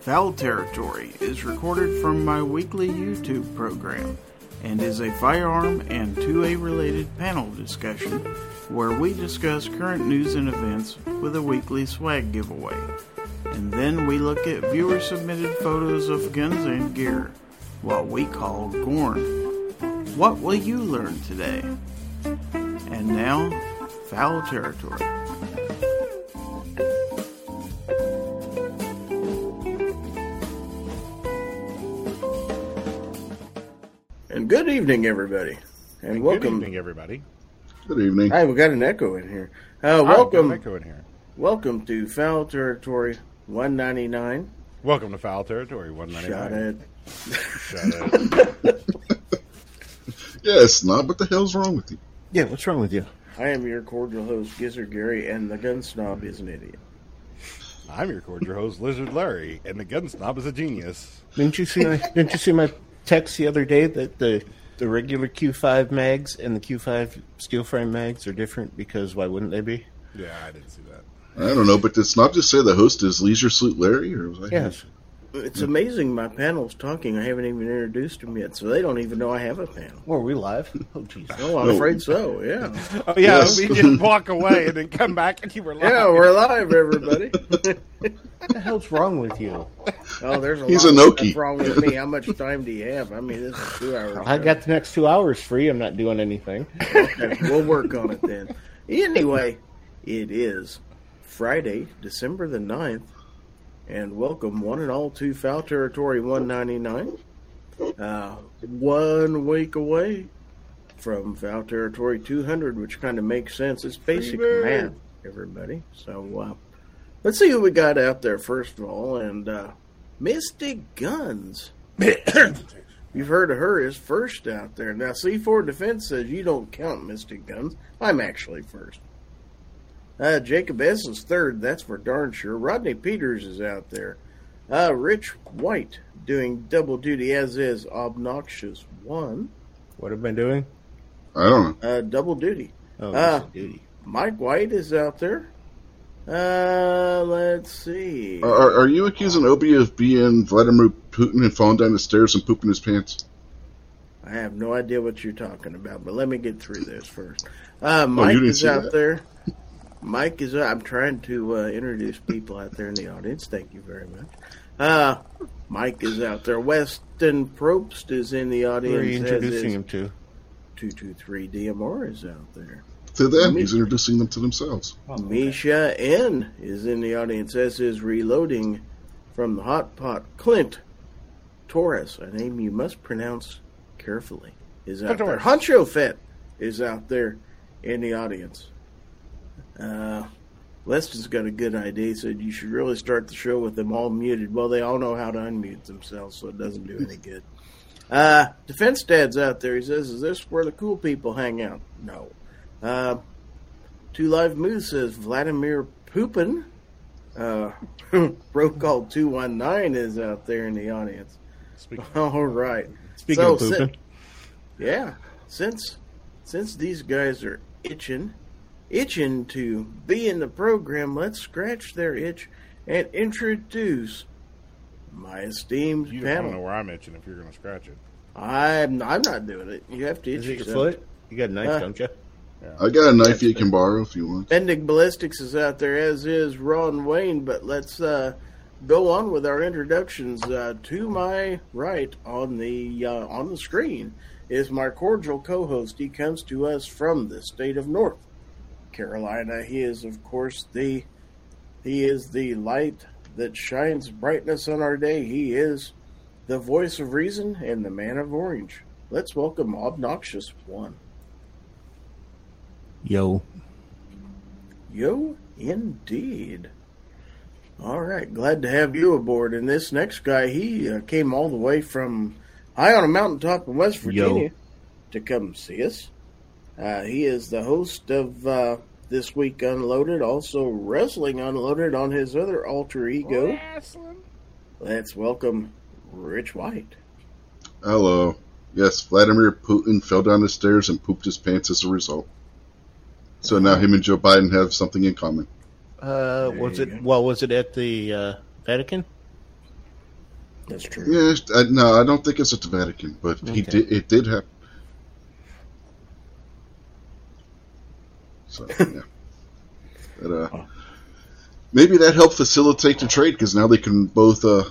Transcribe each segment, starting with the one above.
Fowl Territory is recorded from my weekly YouTube program and is a firearm and 2A related panel discussion where we discuss current news and events with a weekly swag giveaway. And then we look at viewer submitted photos of guns and gear, what we call Gorn. What will you learn today? And now, Fowl Territory. Good evening, everybody. And, Good welcome. evening, everybody. Good evening. Hi, we got an echo in here. Uh, welcome, echo in here. welcome to Fowl Territory 199. Welcome to Fowl Territory Shot 199. it. Shut it. Yes, not. What the hell's wrong with you? Yeah, what's wrong with you? I am your cordial host, Gizzard Gary, and the gun snob is an idiot. I'm your cordial host, Lizard Larry, and the gun snob is a genius. Didn't you see my Didn't you see my text the other day that the the regular Q5 mags and the Q5 steel frame mags are different because why wouldn't they be? Yeah, I didn't see that. I don't know, but does not just say the host is Leisure Suit Larry, or was I? Yes. It's amazing my panel's talking. I haven't even introduced them yet, so they don't even know I have a panel. Well, are we live? Oh, jeez. Oh, I'm No. afraid so, yeah. Oh, yeah, Yes. we just walk away and then come back and you were live. Yeah, we're live, everybody. What the hell's wrong with you? Oh, there's a He's lot a of Noki. stuff wrong with me. How much time do you have? I mean, this is two hours. I got the next two hours free. I'm not doing anything. Okay, we'll work on it then. Anyway, it is Friday, December the 9th, and welcome one and all to Fowl Territory 199. Uh, one week away from Fowl Territory 200, which kind of makes sense. It's basic math, everybody. So uh, let's see who we got out there first of all. And uh, Mystic Guns. You've heard of her is first out there. Now, C4 Defense says you don't count Mystic Guns. I'm actually first. Uh, Jacob S. is third. That's for darn sure. Rodney Peters is out there. Uh, Rich White doing double duty, as is Obnoxious One. What have I been doing? I don't know. Uh, double duty. Oh, this is duty. Mike White is out there. Uh, let's see. Are, are- are you accusing Obi of being Vladimir Putin and falling down the stairs and pooping his pants? I have no idea what you're talking about, but let me get through this first. Uh, Oh, Mike didn't is see out that? there. Mike is. I'm trying to uh, introduce people out there in the audience. Thank you very much. Uh, Mike is out there. Weston Probst is in the Who audience. are you introducing him to? 223 DMR is out there. To them, Me- he's introducing them to themselves. Misha N is in the audience, as is reloading from the hot pot. Clint Torres, a name you must pronounce carefully, is out there. Torres. Honcho Fett is out there in the audience. Uh, Leston's got a good idea. He said you should really start the show with them all muted. Well, they all know how to unmute themselves, so it doesn't do any good. Uh, Defense Dad's out there. He says, "Is this where the cool people hang out?" No. Uh, Two Live Moose says Vladimir Pupin. Uh, Bro Call 219 is out there in the audience. Speaking All right. Speaking So, of pooping, si- yeah. Since since these guys are itching, itching to be in the program, let's scratch their itch and introduce my esteemed panel. you don't know where I'm itching if you're going to scratch it. I'm I'm not doing it. You have to itch is it your yourself. foot? You got a knife, Uh, don't you? I got a knife you can borrow if you want. Bending Ballistics is out there, as is Ron Wayne. But let's uh, go on with our introductions. Uh, to my right on the uh, on the screen is my cordial co-host. He comes to us from the state of North Carolina. He is, of course, the he is the light that shines brightness on our day. He is the voice of reason and the man of orange. Let's welcome Obnoxious One. Yo. Yo, indeed. All right, glad to have you aboard. And this next guy, he uh, came all the way from high on a mountaintop in West Virginia to come see us. Uh, he is the host of uh, This Week Unloaded, also Wrestling Unloaded on his other alter ego. Wrestling. Let's welcome Rich White. Hello. Yes, Vladimir Putin fell down the stairs and pooped his pants as a result. So now him and Joe Biden have something in common. Uh, was it? go. Well, was it at the uh, Vatican? That's true. Yeah, I, no, I don't think it's at the Vatican, but he did. It did happen. So yeah, but, uh, maybe that helped facilitate the trade because now they can both uh,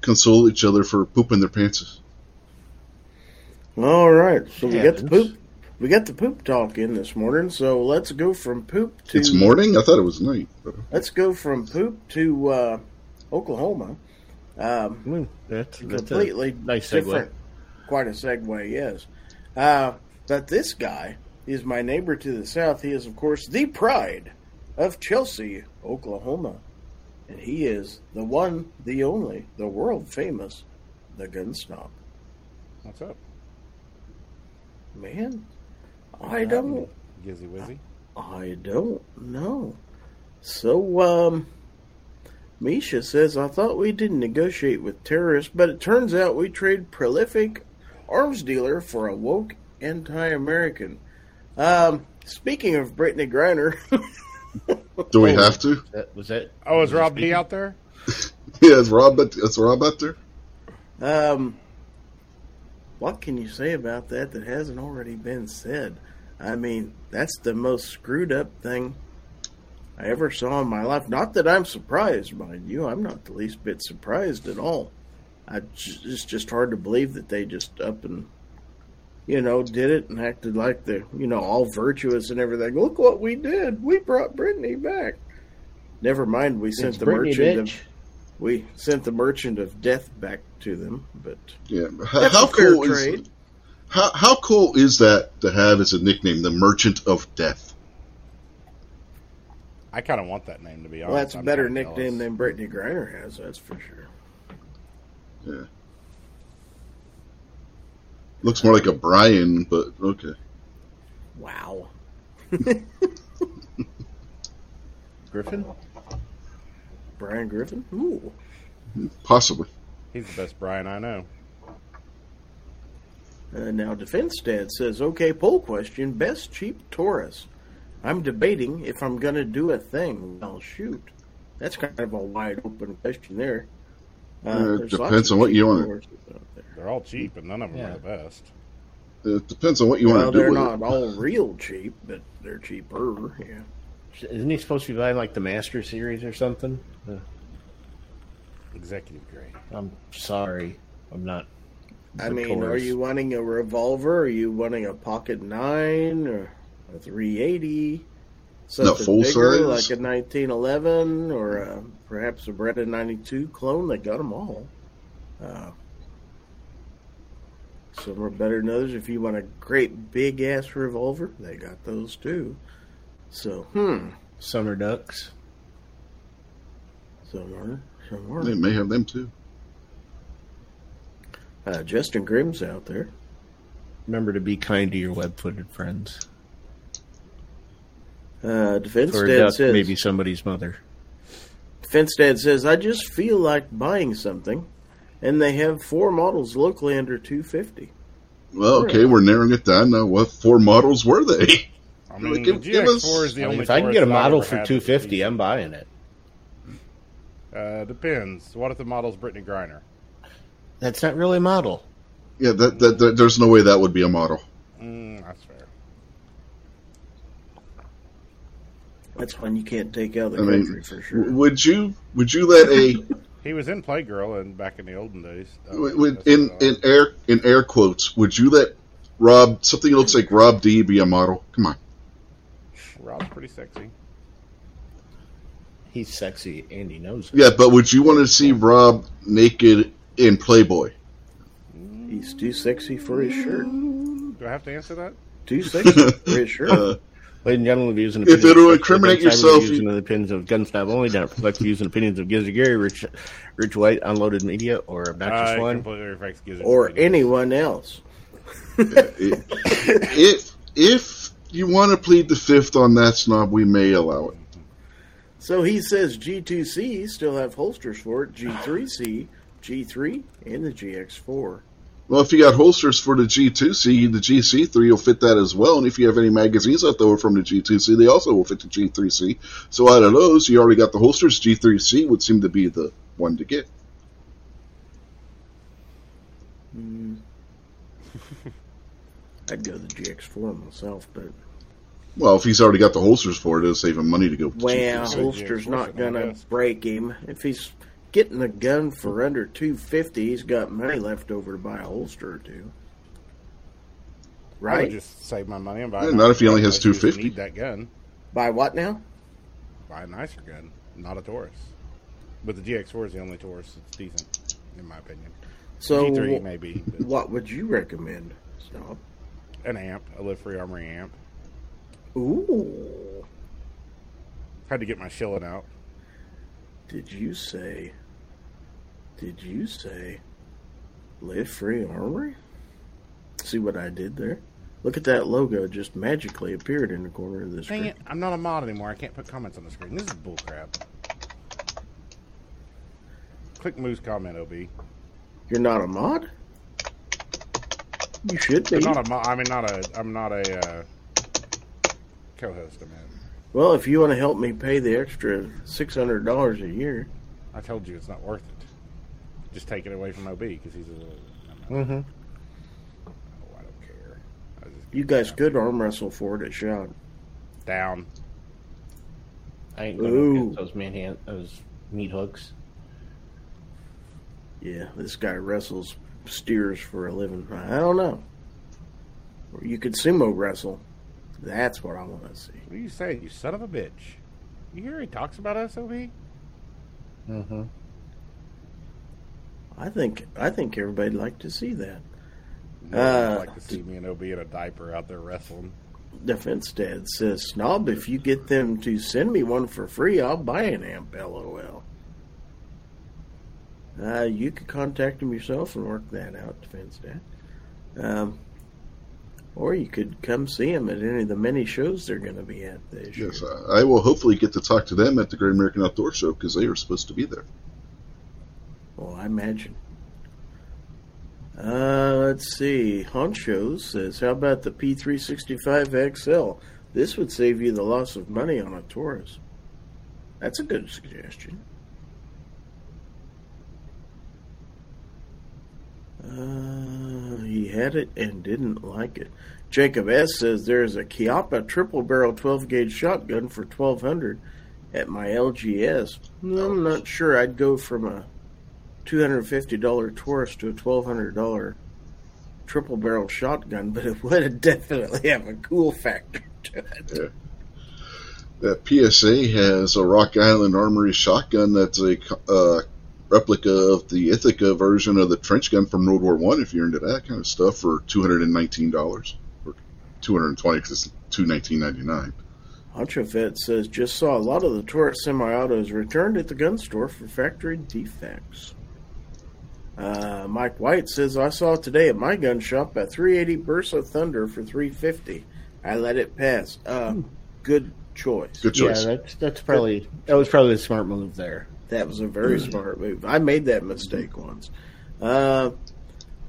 console each other for pooping their pants. All right, so we got the poop. We got the poop talk in this morning. So let's go from poop to It's morning. I thought it was night. But, let's go from poop to uh, Oklahoma. Um, Mm, That's, that's completely a nice segue. different. Quite a segue, yes. Uh, but this guy is my neighbor to the south. He is, of course, the pride of Chelsea, Oklahoma, and he is the one, the only, the world famous, the gun snob. What's up? Man, I don't, Gizzy Wizzy? I don't know. So, um, Misha says, I thought we didn't negotiate with terrorists, but it turns out we trade prolific arms dealer for a woke anti-American. Um, speaking of Brittney Griner, do we Oh. have to? That, was it. Oh, is Rob that D out there? Yeah, is Rob? Is Rob out there? um, what can you say about that that hasn't already been said? I mean, that's the most screwed up thing I ever saw in my life. Not that I'm surprised, mind you. I'm not the least bit surprised at all. I, j- it's just hard to believe that they just up and, you know, did it and acted like they're, you know, all virtuous and everything. Look what we did. We brought Brittney back. Never mind, we sent It's the Brittney, merchant bitch. of we sent the merchant of death back to them, but Yeah. How, That's how a fair cool trade. is how how cool is that to have as a nickname, the Merchant of Death? I kind of want that name to be honest. well, that's a I'm better nickname jealous. than Brittney Griner has. That's for sure. Yeah. Looks more like a Brian, but okay. Wow. Griffin? Brian Griffin? Ooh. Possibly. He's the best Brian I know. Uh, now, Defense Dad says, okay, poll question best cheap Taurus. I'm debating if I'm going to do a thing. Well, shoot. That's kind of a wide open question there. Uh, there's depends on what you wanna- Tauruses out there. They're all cheap, and none of them Yeah. are the best. It depends on what you Well, want to do they're not it. all real cheap, but they're cheaper. Yeah. Isn't he supposed to be buying like the Master Series or something? Uh, Executive grade. I'm sorry, I'm not. I the mean, are you wanting a revolver? Are you wanting a pocket nine or a 380? Something full bigger, size? like a 1911 or a, perhaps a Beretta 92 clone. They got them all. Uh, some are better than others. If you want a great big ass revolver, they got those too. So, hmm, Summer Ducks? some are, some are. They may have them too. Uh, Justin Grimm's out there. Remember to be kind to your web-footed friends. Uh, Defense For Dad duck, says, maybe somebody's mother. Fence Dad says, I just feel like buying something, and they have four models locally under 250 Well, okay, we're narrowing it down now. What four models were they? I Well, mean, give- the give us- GX4 is the I mean, if I can get a model for had two that's fifty, decent. I'm buying it. Uh, depends. What if the model's Brittney Griner? That's not really a model. Yeah, that, that, that there's no way that would be a model. Mm, that's fair. That's one you can't take out of the I country mean, for sure. would you would you let a He was in Playgirl and back in the olden days. Uh, w- w- in in air in air quotes? Would you let Rob something that looks like Rob D be a model? Come on, Rob's pretty sexy. He's sexy and he knows it. yeah, but would you want to see Rob naked in Playboy? He's too sexy for his shirt. Do I have to answer that? Too sexy for his shirt. Uh, Ladies and gentlemen, views and opinions. If opinions. it'll incriminate yourself, views you- and opinions of Gun Snob only, don't reflect views and opinions of Gizzy Gary, Rich, Rich White, Unloaded Media, or Obnoxious I One. completely reflects Gizzard or opinions. anyone else. if if you want to plead the fifth on that snob, we may allow it. So he says G2C still have holsters for it G3C, G3, and the GX4. Well, if you got holsters for the G2C, the GC3 will fit that as well. And if you have any magazines left over from the G2C, they also will fit the G3C. So out of those, you already got the holsters. G3C would seem to be the one to get. Mm. I'd go the GX4 myself, but Well, if he's already got the holsters for it, it'll save him money to go. with the well, GX. Good holster's GX4 not sitting on gonna break him. If he's getting a gun for under two fifty, he's got money left over to buy a holster or two. I would Right? just save my money and buy. Yeah, not if he only has I just 250. Need that gun? Buy what now? Buy a nicer gun, not a Taurus. But the GX4 is the only Taurus that's decent, in my opinion. So, G3 maybe, but what would you recommend? Stop. an amp, a live free armory amp. Ooh. Had to get my shilling out. Did you say? Did you say? Live free armory. See what I did there? Look at that logo just magically appeared in the corner of the Dang screen. it! I'm not a mod anymore. I can't put comments on the screen. This is bullcrap. Click Moose comment, Ob. You're not a mod. You should be. I'm not a mod. I mean, not a. I'm not a uh, co-host. I mean, Well, if you want to help me pay the extra six hundred dollars a year, I told you it's not worth it. Just take it away from Ob because he's a. I'm not, Mm-hmm. oh, I don't care. I just you guys could arm wrestle for it at shot. down. I ain't gonna Ooh. get those manhand those meat hooks. Yeah, this guy wrestles steers for a living. I don't know. Or you could sumo wrestle. That's what I want to see. What are you saying, you son of a bitch? You hear he talks about SOB? Mm-hmm. I think I think everybody'd like to see that. No, Uh, I'd like to see me and OB in a diaper out there wrestling. Defense Dad says, Snob, if you get them to send me one for free, I'll buy an amp, lol. Uh, you could contact him yourself and work that out, Defense Dad. Um, or you could come see him at any of the many shows they're going to be at this year. Yes, I, I will hopefully get to talk to them at the Great American Outdoor Show because they are supposed to be there. Well, I imagine. Uh, let's see. Honcho says, "How about the P365 XL? This would save you the loss of money on a Taurus." That's a good suggestion. Uh, he had it and didn't like it. Jacob S says there's a Chiappa triple barrel 12 gauge shotgun for 1200 at my LGS. I'm not sure I'd go from a $250 Taurus to a $1,200 triple barrel shotgun, but it would definitely have a cool factor to it. That PSA has a Rock Island Armory shotgun that's a uh, replica of the Ithaca version of the trench gun from World War One. If you're into that kind of stuff, for two hundred and nineteen dollars or two hundred and twenty because it's two nineteen ninety nine. Honcho Fett says just saw a lot of the Taurus semi-autos returned at the gun store for factory defects. Uh, Mike White says I saw today at my gun shop a 380 Bersa Thunder for 350. I let it pass. Uh, good choice. Good Yeah, choice. that's that's probably that was probably a smart move there. That was a very smart move. I made that mistake once. Uh,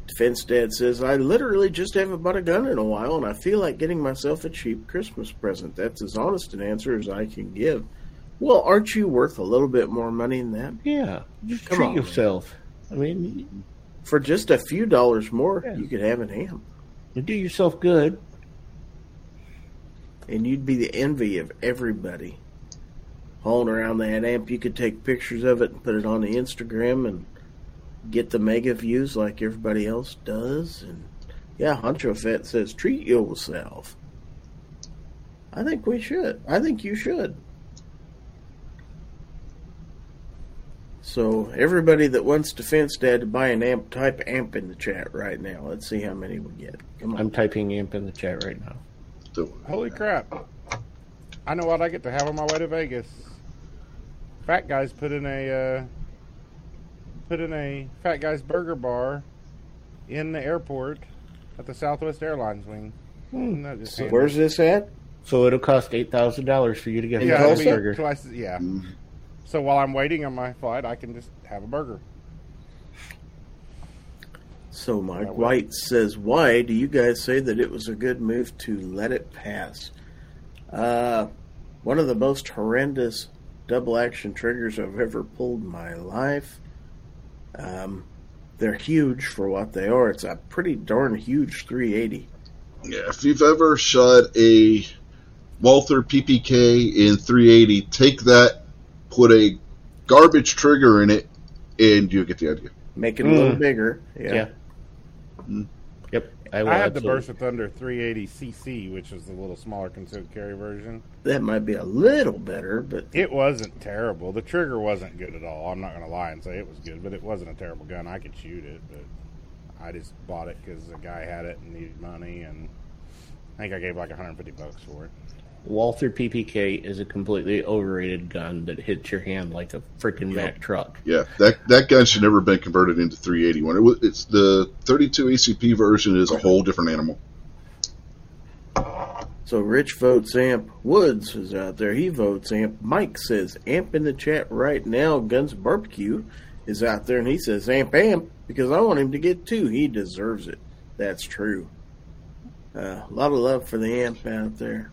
Defense Dad says, I literally just haven't bought a gun in a while, and I feel like getting myself a cheap Christmas present. That's as honest an answer as I can give. Well, aren't you worth a little bit more money than that? Yeah, just Come treat on, yourself. I mean, For just a few dollars more, Yeah. you could have an amp. you do yourself good. and you'd be the envy of everybody. Hauling around that amp, you could take pictures of it and put it on the Instagram and get the mega views like everybody else does. And yeah, Honcho Fett says treat yourself. I think we should. I think you should. So everybody that wants Defense Dad to buy an amp, type amp in the chat right now. Let's see how many we get. Come on. I'm typing amp in the chat right now. Holy crap! I know what I get to have on my way to Vegas. Fat guys put in a uh, put in a Fat Guys Burger Bar in the airport at the Southwest Airlines wing. Isn't that just So where's this at? So it'll cost eight thousand dollars for you to get In yeah, a it'll Tulsa? be burger. twice. Yeah. mm, So while I'm waiting on my flight, I can just have a burger. So Mike White says, "Why do you guys say that it was a good move to let it pass?" Uh, one of the most horrendous double action triggers I've ever pulled in my life. Um, they're huge for what they are. It's a pretty darn huge 380. Yeah, if you've ever shot a Walther PPK in 380, take that, put a garbage trigger in it, and you get the idea. Make it a little Mm. bigger. Yeah. Yeah. Mm. Yep. I, will I had the absolutely- Bersa Thunder 380cc, which is the little smaller concealed carry version. That might be a little better, but It wasn't terrible. The trigger wasn't good at all. I'm not going to lie and say it was good, but it wasn't a terrible gun. I could shoot it, but I just bought it because a guy had it and needed money, and I think I gave like 150 bucks for it. Walther PPK is a completely overrated gun that hits your hand like a freaking Mack truck. Yeah, that that gun should never have been converted into 381. It was, it's the 32 ACP version is a whole different animal. So Rich votes Amp. Woods is out there. He votes Amp. Mike says Amp in the chat right now. Guns Barbecue is out there and he says Amp Amp because I want him to get two. He deserves it. That's true. Uh, a lot of love for the Amp out there.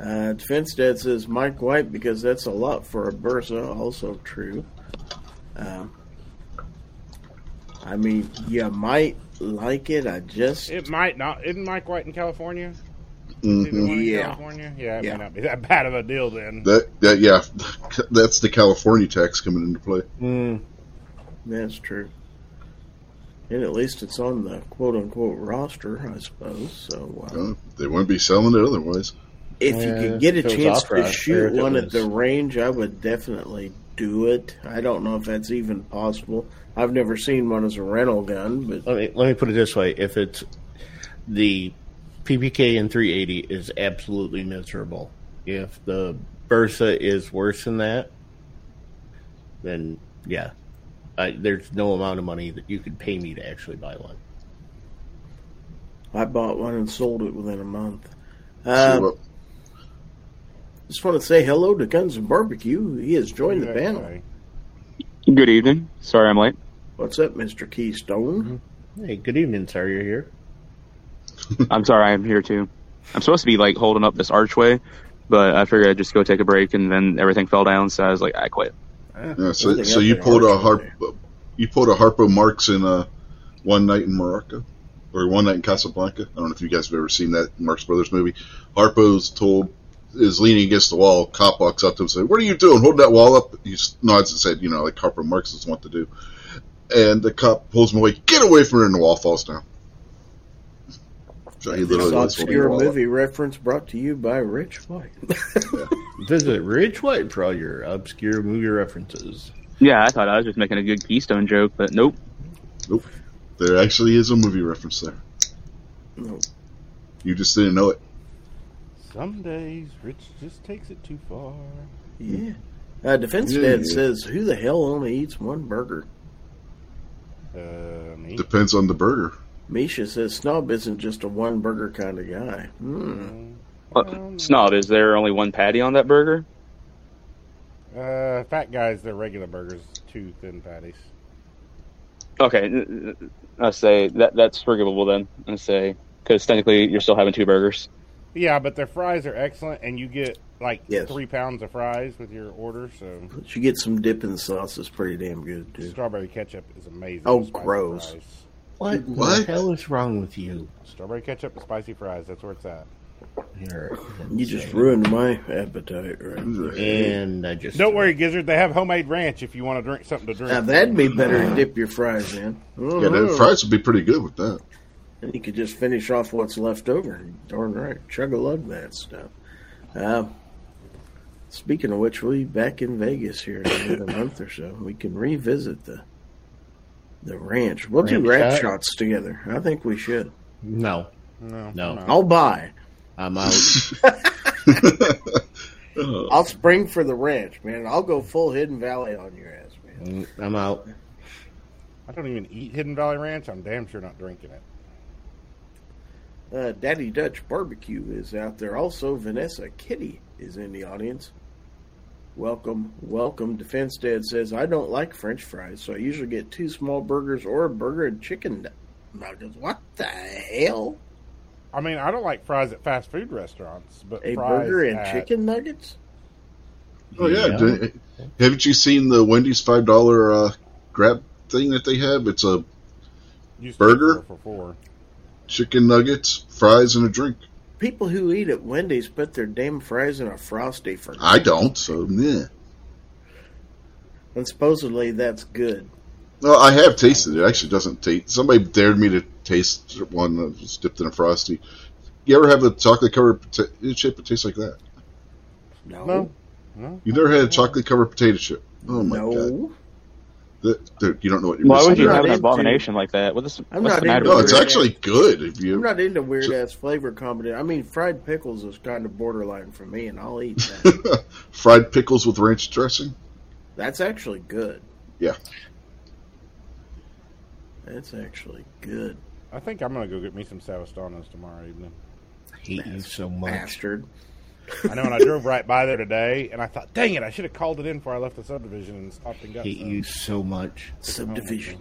Uh, Defense Dad says Mike White because that's a lot for a Bersa. Also true. Um, I mean, you might like it. I just It might not. Isn't Mike White in California? Is he the hmm one in Yeah. California? Yeah, it Yeah. may not be that bad of a deal then. That that yeah, that's the California tax coming into play. Mm. That's true. And at least it's on the quote unquote roster, I suppose. So uh, Uh, they wouldn't be selling it otherwise. If you could get a if it was chance off to shoot one at the range, I would definitely do it. I don't know if that's even possible. I've never seen one as a rental gun, but Let me let me put it this way: if it's the PPK in 380 is absolutely miserable. If the Bersa is worse than that, then yeah, I, there's no amount of money that you could pay me to actually buy one. I bought one and sold it within a month. Um, uh, just want to say hello to Guns and Barbecue. He has joined the What do you panel. say? Good evening. Sorry I'm late. What's up, Mister Keystone? Mm-hmm. Hey, good evening, sir. You're here. I'm sorry I'm here too. I'm supposed to be like holding up this archway, but I figured I'd just go take a break, and then everything fell down, so I was like, I quit. Ah, yeah, so Holding so up you the pulled a arch harp, there. you pulled a Harpo Marx in uh, one night in Morocco, or one night in Casablanca. I don't know if you guys have ever seen that Marx Brothers movie. Harpo's told is leaning against the wall. Cop walks up to him and says, "What are you doing? Holding that wall up." He nods and said, "You know, like Harpo Marx is what to do." And the cop pulls him away. Get away from her, and the wall falls down. So he literally This was holding the obscure wall up. movie reference brought to you by Rich White. Visit Rich White for all your obscure movie references. Yeah, I thought I was just making a good Keystone joke, but nope. Nope. There actually is a movie reference there. No. You just didn't know it. Some days Rich just takes it too far. Yeah. Uh, Defense Yeah, Dad yeah. says, "Who the hell only eats one burger?" Uh, me. Depends on the burger. Misha says, "Snob isn't just a one burger kind of guy." Hmm. Uh, Snob, is there only one patty on that burger? Uh, fat guys, they're regular burgers, two thin patties. Okay, n- n- I say that that's forgivable then. I say because technically you're still having two burgers. Yeah, but their fries are excellent, and you get like Yes. three pounds of fries with your order. So But you get some dipping sauce. It's pretty damn good too. strawberry ketchup is amazing. Oh, gross. fries. What, What? the hell is wrong with you? Strawberry ketchup and spicy fries. That's where it's at. You're You just ruined my appetite, right? And I just Don't worry, Gizzard. They have homemade ranch if you want to drink something to drink. Now that'd be better to dip your fries in. Yeah, the fries would be pretty good with that. And you could just finish off what's left over. Darn right. Chug a lug that stuff. Uh, speaking of which, we'll be back in Vegas here in a month or so. We can revisit the the ranch. We'll do Ranch ranch shot? shots together. I think we should. no, no, No. no. I'll buy. I'm out. I'll spring for the ranch, man. I'll go full Hidden Valley on your ass, man. I'm out. I don't even eat Hidden Valley Ranch. I'm damn sure not drinking it. Uh, Daddy Dutch Barbecue is out there. Also, Vanessa Kitty is in the audience. Welcome, welcome. Defense Dad says, I don't like French fries, so I usually get two small burgers or a burger and chicken nuggets. What the hell? I mean, I don't like fries at fast food restaurants, but A fries burger and at- chicken nuggets? oh yeah, d- haven't you seen the Wendy's five dollar uh, grab thing that they have. It's a Used to be Burger? four for four. Chicken nuggets, fries, and a drink. People who eat at Wendy's put their damn fries in a frosty for I don't, so yeah. and supposedly that's good. No, I have tasted it. It actually doesn't taste. Somebody dared me to taste one that was dipped in a frosty. You ever have a chocolate covered potato chip that tastes like that? No, No, no. You never had a chocolate covered potato chip? Oh my god! No. That, dude, you don't know what you're Why would you have an into- abomination like that? What is, I'm what's not the matter into No, it's you? it. actually good if I'm not into weird ass flavor combination. I mean, fried pickles is kind of borderline for me, and I'll eat that. Fried pickles with ranch dressing. that's actually good. Yeah. That's actually good, I think I'm gonna go get me some Savastanos tomorrow evening. I hate you so much. bastard. I know, and I drove right by there today, and I thought, dang it, I should have called it in before I left the subdivision and stopped and got hate some. you so much. Subdivisions.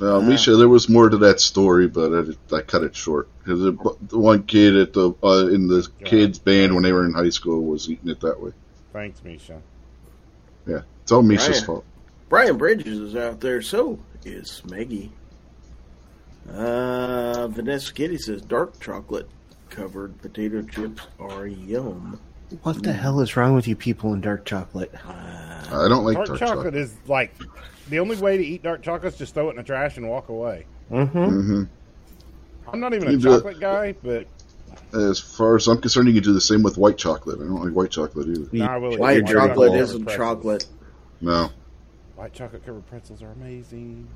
Uh, Ah. Misha, there was more to that story, but I, I cut it short because the, the one kid at the uh, in the kids band when they were in high school was eating it that way. Thanks, Misha. Yeah, it's all Misha's Ryan. fault. Brian Bridges is out there, so is Maggie. Uh, Vanessa Kitty says dark chocolate covered potato chips are yum. What the hell is wrong with you people in dark chocolate? I don't like Dark, dark, chocolate, chocolate. is like the only way to eat dark chocolate is just throw it in the trash and walk away. Mm-hmm. hmm I'm not even a You do it- chocolate guy, but As far as I'm concerned, you can do the same with white chocolate. I don't like white chocolate either. no, I will eat White white chocolate covered isn't pretzels. chocolate. No, White chocolate covered pretzels are amazing.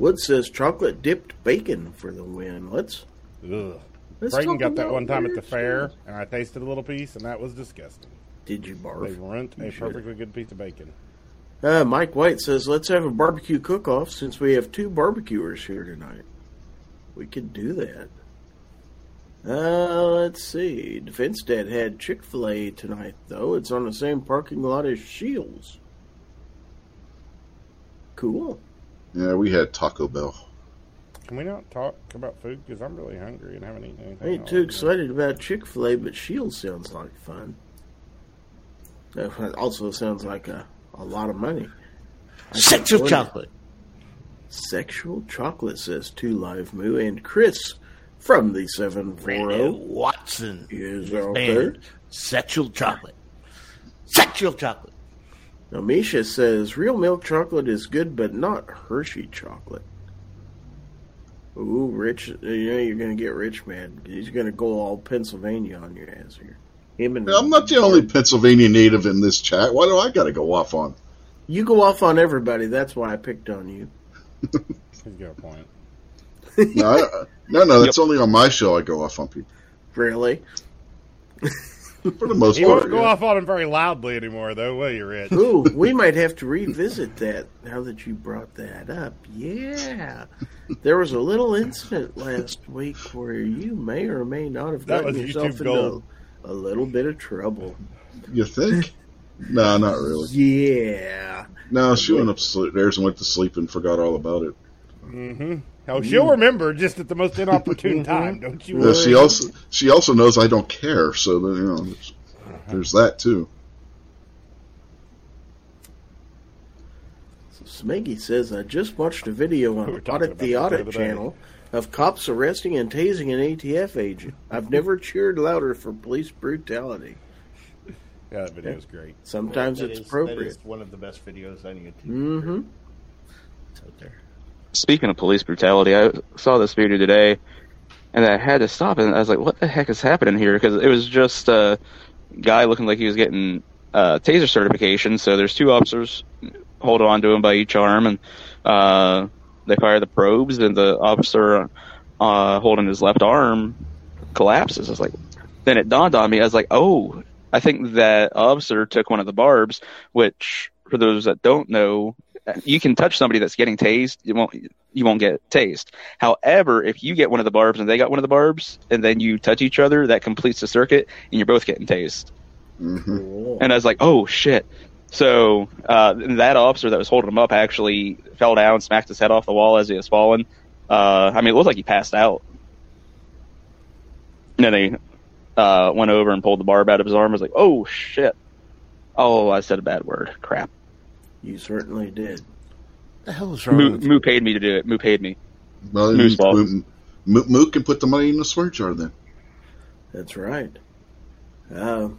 Wood says chocolate dipped bacon for the win. Let's Ugh. let's Brayden got that one time at the fair, and I tasted a little piece, and that was disgusting. Did you They barf? ruined a should. perfectly good piece of bacon. Uh, Mike White says let's have a barbecue cook-off since we have two barbecuers here tonight. We could do that. Uh, let's see. Defense Dad had Chick Fil A tonight, though. It's on the same parking lot as Shields. Cool. Yeah, we had Taco Bell. Can we not talk about food? Because I'm really hungry and haven't eaten anything. I ain't too day. excited about Chick Fil A, but Shield sounds like fun. It also sounds like a, a lot of money. I Sexual afford it. chocolate. Sexual chocolate says two live moo and Chris from the seven four Watson. is out there. Band. Sexual chocolate. Sexual chocolate. Now Misha says real milk chocolate is good, but not Hershey chocolate. Ooh, Rich, you know you're gonna get Rich man. He's gonna go all Pennsylvania on your ass here. Him and I'm not the only Pennsylvania native in this chat. Why do I got to go off on? You go off on everybody. That's why I picked on you. He's got a point. No, I, no, no, that's only on my show. I go off on people Really? for the most He part. won't go yeah. off on him very loudly anymore, though, will you, Rich? Ooh, we might have to revisit that now that you brought that up. Yeah. There was a little incident last week where you may or may not have gotten yourself YouTube into gold. a little bit of trouble. You think? no, not really. Yeah. No, she went upstairs and went to sleep and forgot all about it. Mm-hmm. Oh, she'll remember just at the most inopportune time, don't you? Yeah, worry. she also she also knows I don't care, so you know, there's, there's that too. So Smeggy says, I just watched a video on were talking Audit the about Audit the other day. channel of cops arresting and tasing an ATF agent. I've never cheered louder for police brutality. Yeah, that video's great. Sometimes That it's is- appropriate. That is one of the best videos on YouTube. Mm-hmm. It's out there. Speaking of police brutality, I saw this video today, and I had to stop. And I was like, "What the heck is happening here?" Because it was just a guy looking like he was getting uh, taser certification. So there's two officers holding on to him by each arm, and uh, they fire the probes, and the officer uh, holding his left arm collapses. I was like, then it dawned on me. I was like, "Oh, I think that officer took one of the barbs." Which, for those that don't know, you can touch somebody that's getting tased, you won't you won't get tased. However, if you get one of the barbs and they got one of the barbs, and then you touch each other, that completes the circuit, and you're both getting tased. hmm And I was like, oh shit. So uh, that officer that was holding him up actually fell down, smacked his head off the wall as he was falling. Uh, I mean, it looked like he passed out. And then they uh, went over and pulled the barb out of his arm. I was like, oh shit. Oh, I said a bad word. Crap. You certainly did. the hell is wrong Moo, with Moo paid me to do it. Moo paid me. Well, Moose ball. Moo, Moo, Moo can put the money in the swear jar then. That's right. Uh,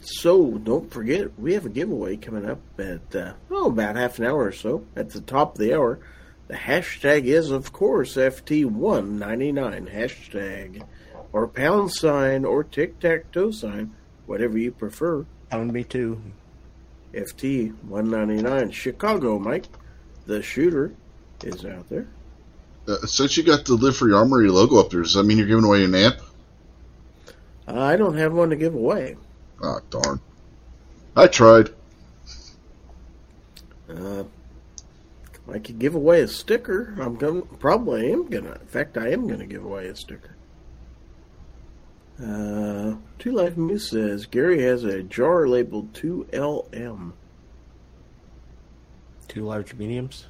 so don't forget, we have a giveaway coming up at uh, oh about half an hour or so at the top of the hour. The hashtag is of course FT199 hashtag or pound sign or tic tac toe sign, whatever you prefer. Pound me too. FT199 Chicago, Mike, the shooter is out there. Uh, since you got the Live Free Armory logo up there, does that mean you're giving away an amp? Uh, I don't have one to give away. Ah, darn. I tried. Uh, I could give away a sticker. I'm gonna, probably am gonna. In fact, I am gonna give away a sticker. Uh, Two Life Moose says Gary has a jar labeled 2LM. Two large mediums.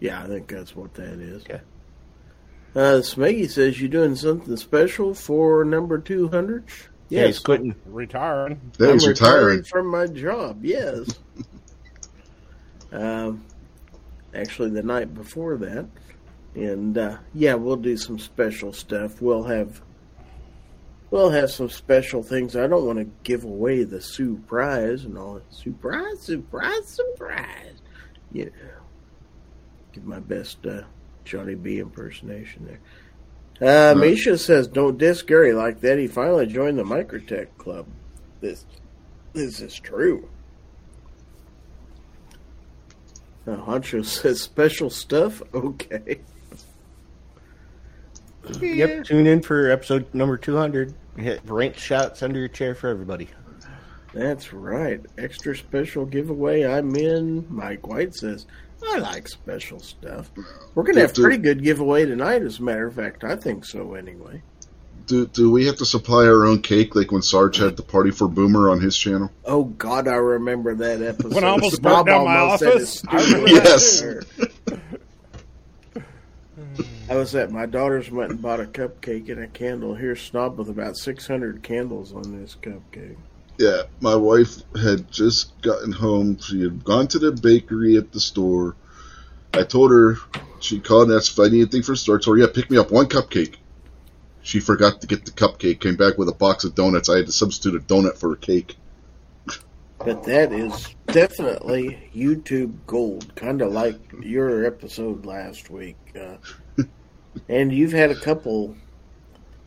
Yeah, I think that's what that is. Okay. Uh, Smeggy says you doing something special for number 200? Yeah, he's quitting. Retiring. Yeah, he's I'm retiring. from my job. Yes. um, actually, the night before that, and uh, yeah, we'll do some special stuff. We'll have we'll have some special things. I don't want to give away the surprise and all. that. Surprise, surprise, surprise. Yeah, give my best uh, Johnny B impersonation there. Uh, Misha says, "Don't diss Gary like that. He finally joined the Microtech Club. This, this is true." Uh, Honcho says, "Special stuff." Okay. Yep. Tune in for episode number two hundred. Hit rank shots under your chair for everybody. That's right. Extra special giveaway. I'm in. Mike White says, I like special stuff. We're going to have a pretty good giveaway tonight, as a matter of fact. I think so, anyway. Do do we have to supply our own cake like when Sarge had the party for Boomer on his channel? Oh, God, I remember that episode. When I almost Bob burnt down my almost had office? his I remember stupid that ass too. there. I was at my daughter's went and bought a cupcake and a candle. Here's Snob with about 600 candles on this cupcake. Yeah, my wife had just gotten home. She had gone to the bakery at the store. I told her she called and asked if I need anything for store. I told her, yeah, pick me up one cupcake. She forgot to get the cupcake. Came back with a box of donuts. I had to substitute a donut for a cake. But that is definitely YouTube gold, kind of like your episode last week. Uh, and you've had a couple,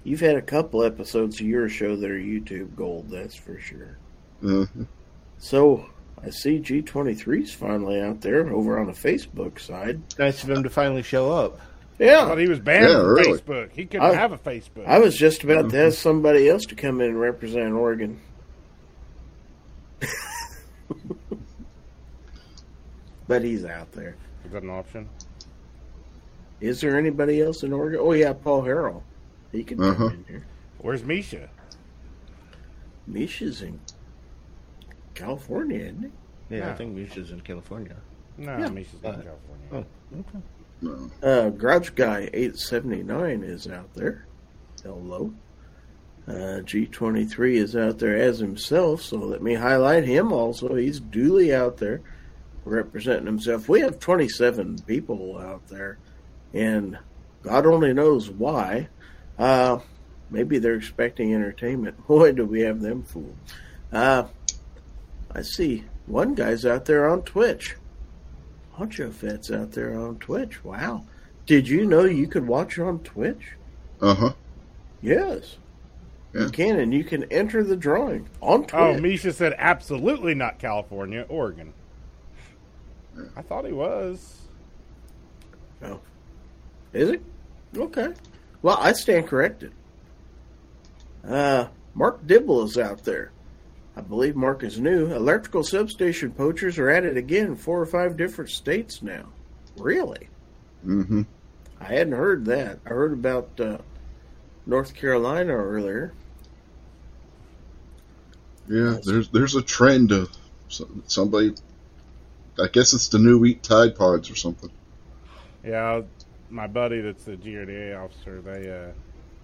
you've had a couple episodes of your show that are YouTube gold. That's for sure. Uh, So I see G23's finally out there over on the Facebook side. Nice of him to finally show up. I Yeah, thought he was banned Yeah, from really. Facebook. He couldn't I- have a Facebook. I was just about to ask somebody else to come in and represent Oregon. but he's out there. Is that an option? Is there anybody else in Oregon? Oh yeah, Paul Harrell. He could come Uh-huh. in here. Where's Misha? Misha's in California, isn't he? Yeah, I think Misha's in California. No, Yeah. Misha's not in California. no. Uh, Grouch Guy eight seventy nine is out there. Hello. Uh, G twenty three is out there as himself, so let me highlight him also. He's duly out there representing himself. We have twenty seven people out there, and God only knows why. Uh, maybe they're expecting entertainment. Boy, do we have them fooled. Uh, I see one guy's out there on Twitch. Honcho Fett's out there on Twitch. Wow. Did you know you could watch on Twitch? Uh huh. Yes. Yeah. You can, and you can enter the drawing on Twitch. Oh, Misha said absolutely not California, Oregon. I thought he was. Oh. Is it? Okay. Well, I stand corrected. Uh, Mark Dibble is out there. I believe Mark is new. Electrical substation poachers are at it again, four or five different states now. Really? Mm-hmm. I hadn't heard that. I heard about uh, North Carolina earlier. Yeah, there's there's a trend of somebody. I guess it's the new wheat Tide Pods or something. Yeah, my buddy that's the GRDA officer, they uh,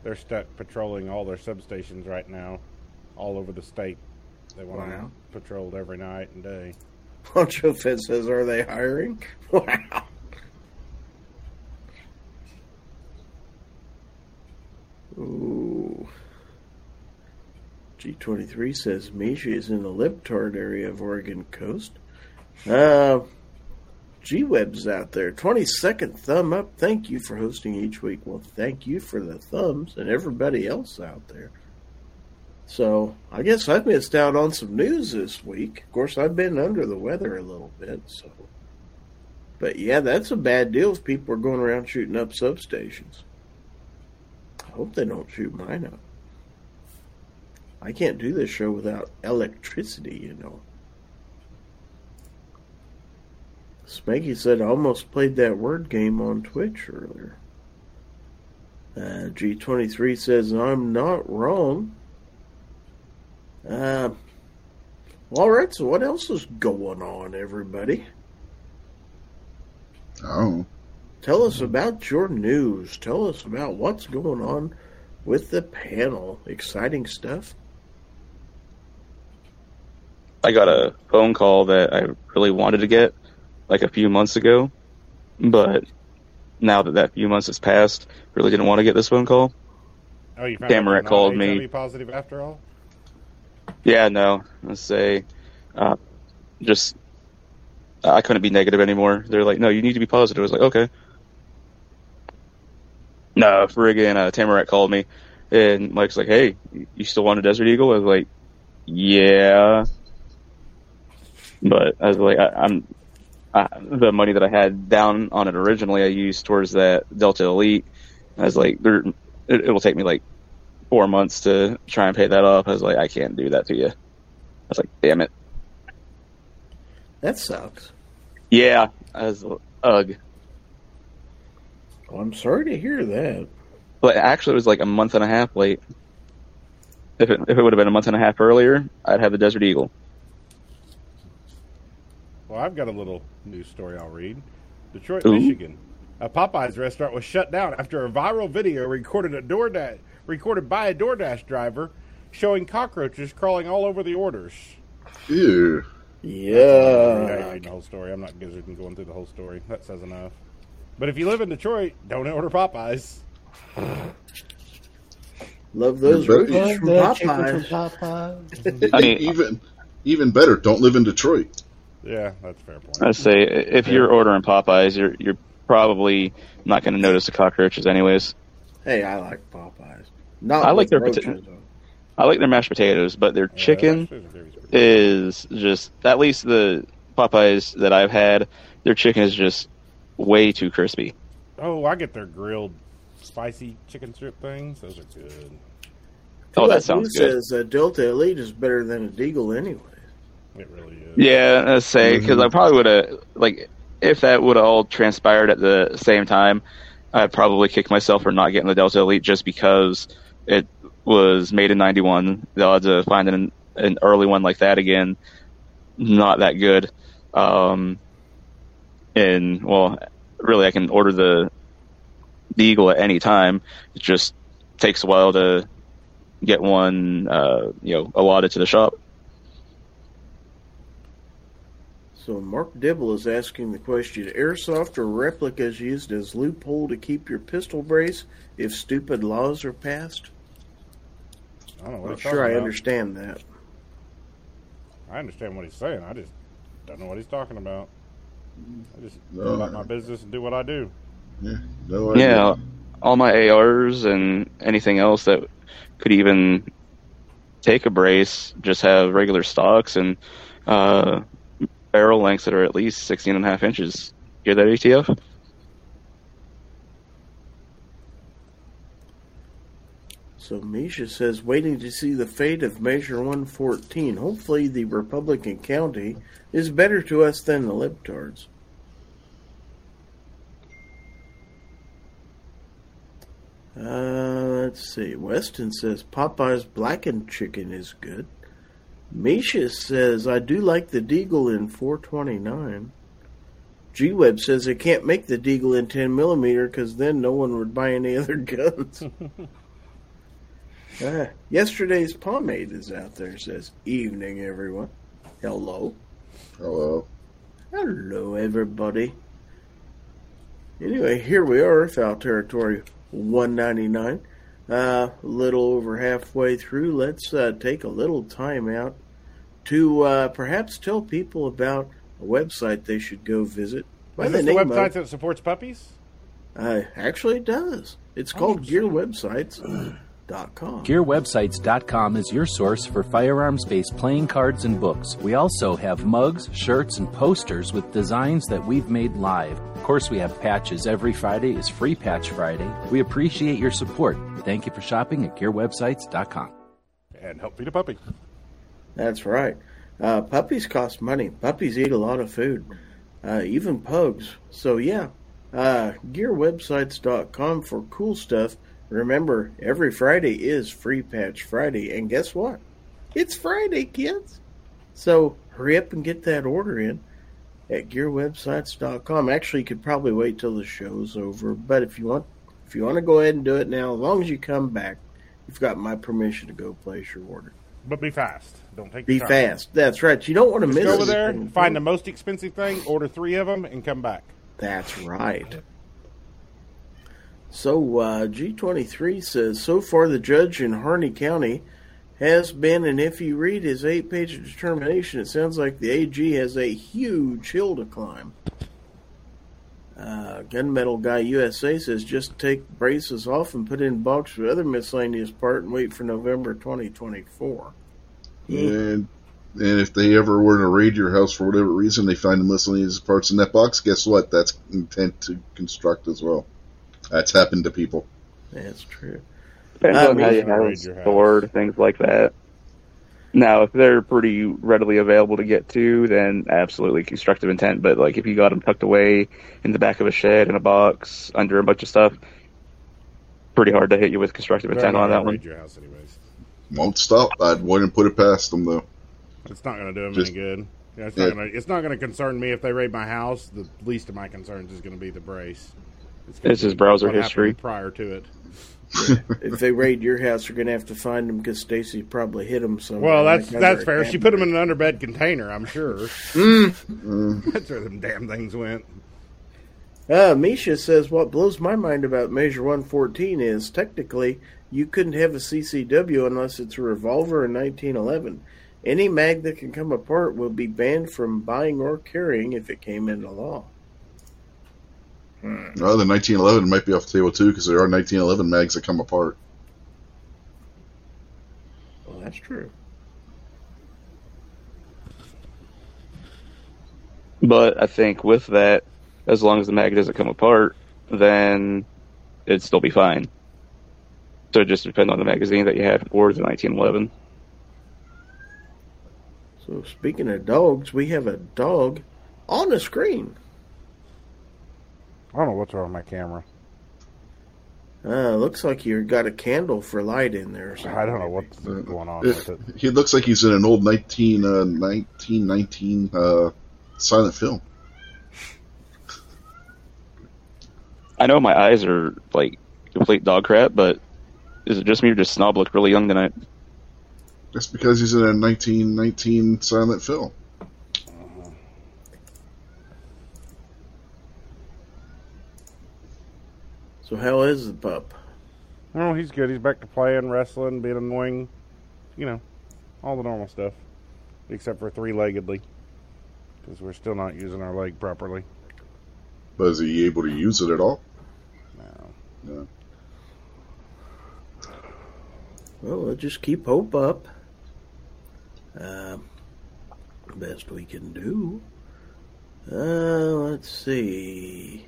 they're stuck patrolling all their substations right now, all over the state. They want Wow. them patrolled every night and day. Honcho Fett says, "Are they hiring?" Wow. Ooh. G23 says Misha is in the Libtard area of Oregon coast. Uh, G Web's out there. 22nd thumb up. Thank you for hosting each week. Well, thank you for the thumbs and everybody else out there. So, I guess I missed out on some news this week. Of course, I've been under the weather a little bit, so. But yeah, that's a bad deal if people are going around shooting up substations. I hope they don't shoot mine up. I can't do this show without electricity, you know. Spanky said I almost played that word game on Twitch earlier. Uh, G23 says I'm not wrong. Uh, all right, so what else is going on, everybody? Oh, Tell us about your news. Tell us about what's going on with the panel. Exciting stuff. I got a phone call that I really wanted to get like a few months ago, but now that that few months has passed, really didn't want to get this phone call. Oh, you Tamarack called me. Positive after all. Yeah, no, let's say, uh, just I couldn't be negative anymore. They're like, no, you need to be positive. I was like, okay. No, friggin' uh, Tamarack called me, and Mike's like, hey, you still want a Desert Eagle? I was like, yeah. But I was like, I, I'm I, the money that I had down on it originally, I used towards that Delta Elite. I was like, there, it, it will take me like four months to try and pay that off. I was like, I can't do that to you. I was like, damn it. That sucks. Yeah, I was ugh. Well, I'm sorry to hear that. But actually, it was like a month and a half late. If it, if it would have been a month and a half earlier, I'd have the Desert Eagle. Well, I've got a little news story I'll read. Detroit, Ooh. Michigan. A Popeyes restaurant was shut down after a viral video recorded a DoorDash recorded by a DoorDash driver showing cockroaches crawling all over the orders. ew. I Yeah. read the whole story. I'm not gizzard and going through the whole story. That says enough. But if you live in Detroit, don't order Popeyes. Love those But- rooties from Popeyes. I mean- even even better, don't live in Detroit. Yeah, that's a fair point. I'd say if you're ordering Popeyes, you're you're probably not going to notice the cockroaches anyways. Hey, I like Popeyes. Not I like their roaches, potato- I like their mashed potatoes, but their Yeah, chicken that's- that's is just at least the Popeyes that I've had. Their chicken is just way too crispy. Oh, I get their grilled spicy chicken strip things. Those are good. Oh, Like that sounds Lou good. says uh, Delta Elite is better than a Deagle anyway. It really is. Yeah, let's say because I probably would have like if that would have all transpired at the same time, I'd probably kick myself for not getting the Delta Elite just because it was made in '91. The odds of finding an, an early one like that again, not that good. Um, and well, really, I can order the the Eagle at any time. It just takes a while to get one, uh, you know, allotted to the shop. So Mark Dibble is asking the question: Airsoft or replicas used as loophole to keep your pistol brace if stupid laws are passed? I don't know what Not he's sure I about. understand that. I understand what he's saying. I just don't know what he's talking about. I just No. go about my business and do what I do. Yeah, no. Yeah, all my ARs and anything else that could even take a brace just have regular stocks and uh, barrel lengths that are at least 16 and a half inches. Hear that, ATF? So Misha says, waiting to see the fate of Measure 114. Hopefully, the Republican county is better to us than the libtards. Uh, let's see. Weston says Popeye's blackened chicken is good. Misha says I do like the Deagle in 429. G Web says they can't make the Deagle in 10 millimeter because then no one would buy any other guns. Ah, yesterday's pomade is out there. Says evening, everyone. Hello. Hello. Hello, everybody. Anyway, here we are, Fowl Territory 199. Uh, a little over halfway through. Let's uh, take a little time out to uh, perhaps tell people about a website they should go visit. By Is the this the website of, that supports puppies? uh, actually, it does. It's called GearWebsites.com. GearWebsites.com is your source for firearms based playing cards and books. We also have mugs, shirts, and posters with designs that we've made live. Of course, we have patches. Every Friday is Free Patch Friday. We appreciate your support. Thank you for shopping at GearWebsites.com. And help feed a puppy. That's right. Uh, puppies cost money. Puppies eat a lot of food, uh, even pugs. So, yeah, uh, gearwebsites.com for cool stuff. Remember, every Friday is Free Patch Friday. And guess what? It's Friday, kids. So, hurry up and get that order in at gearwebsites.com. Actually, you could probably wait till the show's over, but if you want if you want to go ahead and do it now, as long as you come back, you've got my permission to go place your order. But be fast. Don't take Be fast. That's right. You don't want to Just miss go over there, find the most expensive thing, order three of them, and come back. That's right. So uh, G23 says so far the judge in Harney County has been, and if you read his eight-page determination, it sounds like the AG has a huge hill to climb. Uh, Gunmetal Guy USA says just take braces off and put in box with other miscellaneous part and wait for November 2024. And and if they ever were to raid your house for whatever reason, they find the miscellaneous parts in that box. Guess what? That's intent to construct as well. That's happened to people. That's true. Depends I on how you have it stored, things like that. Now, if they're pretty readily available to get to, then absolutely constructive intent. But like if you got them tucked away in the back of a shed in a box under a bunch of stuff, pretty hard to hit you with constructive intent on that one. raid your house anyways. Won't stop. I wouldn't put it past them though. It's not going to do them Just- any good. Yeah, it's Yeah. not going to. It's not going to concern me if they raid my house. The least of my concerns is going to be the brace. Gonna It's his browser what history. prior to it. if they raid your house, you're going to have to find them because Stacy probably hit them somewhere. Well, that's that's fair. She put them in an underbed container. I'm sure. Mm. that's where them damn things went. Uh, Misha says what blows my mind about Measure 114 is technically you couldn't have a CCW unless it's a revolver in 1911. Any mag that can come apart will be banned from buying or carrying if it came into law. Well, the 1911 might be off the table too because there are 1911 mags that come apart. Well, that's true. But I think with that, as long as the mag doesn't come apart, then it'd still be fine. So it just depends on the magazine that you have or the 1911. So speaking of dogs, we have a dog on the screen. I don't know what's wrong with my camera. Uh, looks like you got a candle for light in there. Or something. I don't know what's going on with it. He looks like he's in an old 19, uh, 1919 uh, silent film. I know my eyes are like complete dog crap, but is it just me or does Snob look really young tonight? That's because he's in a 1919 silent film. So how is the pup? Oh, he's good. He's back to playing, wrestling, being annoying. You know, all the normal stuff, except for three-leggedly, because we're still not using our leg properly. But is he able to use it at all? No. No. Well, we'll just keep hope up. Um, best we can do. Uh, let's see.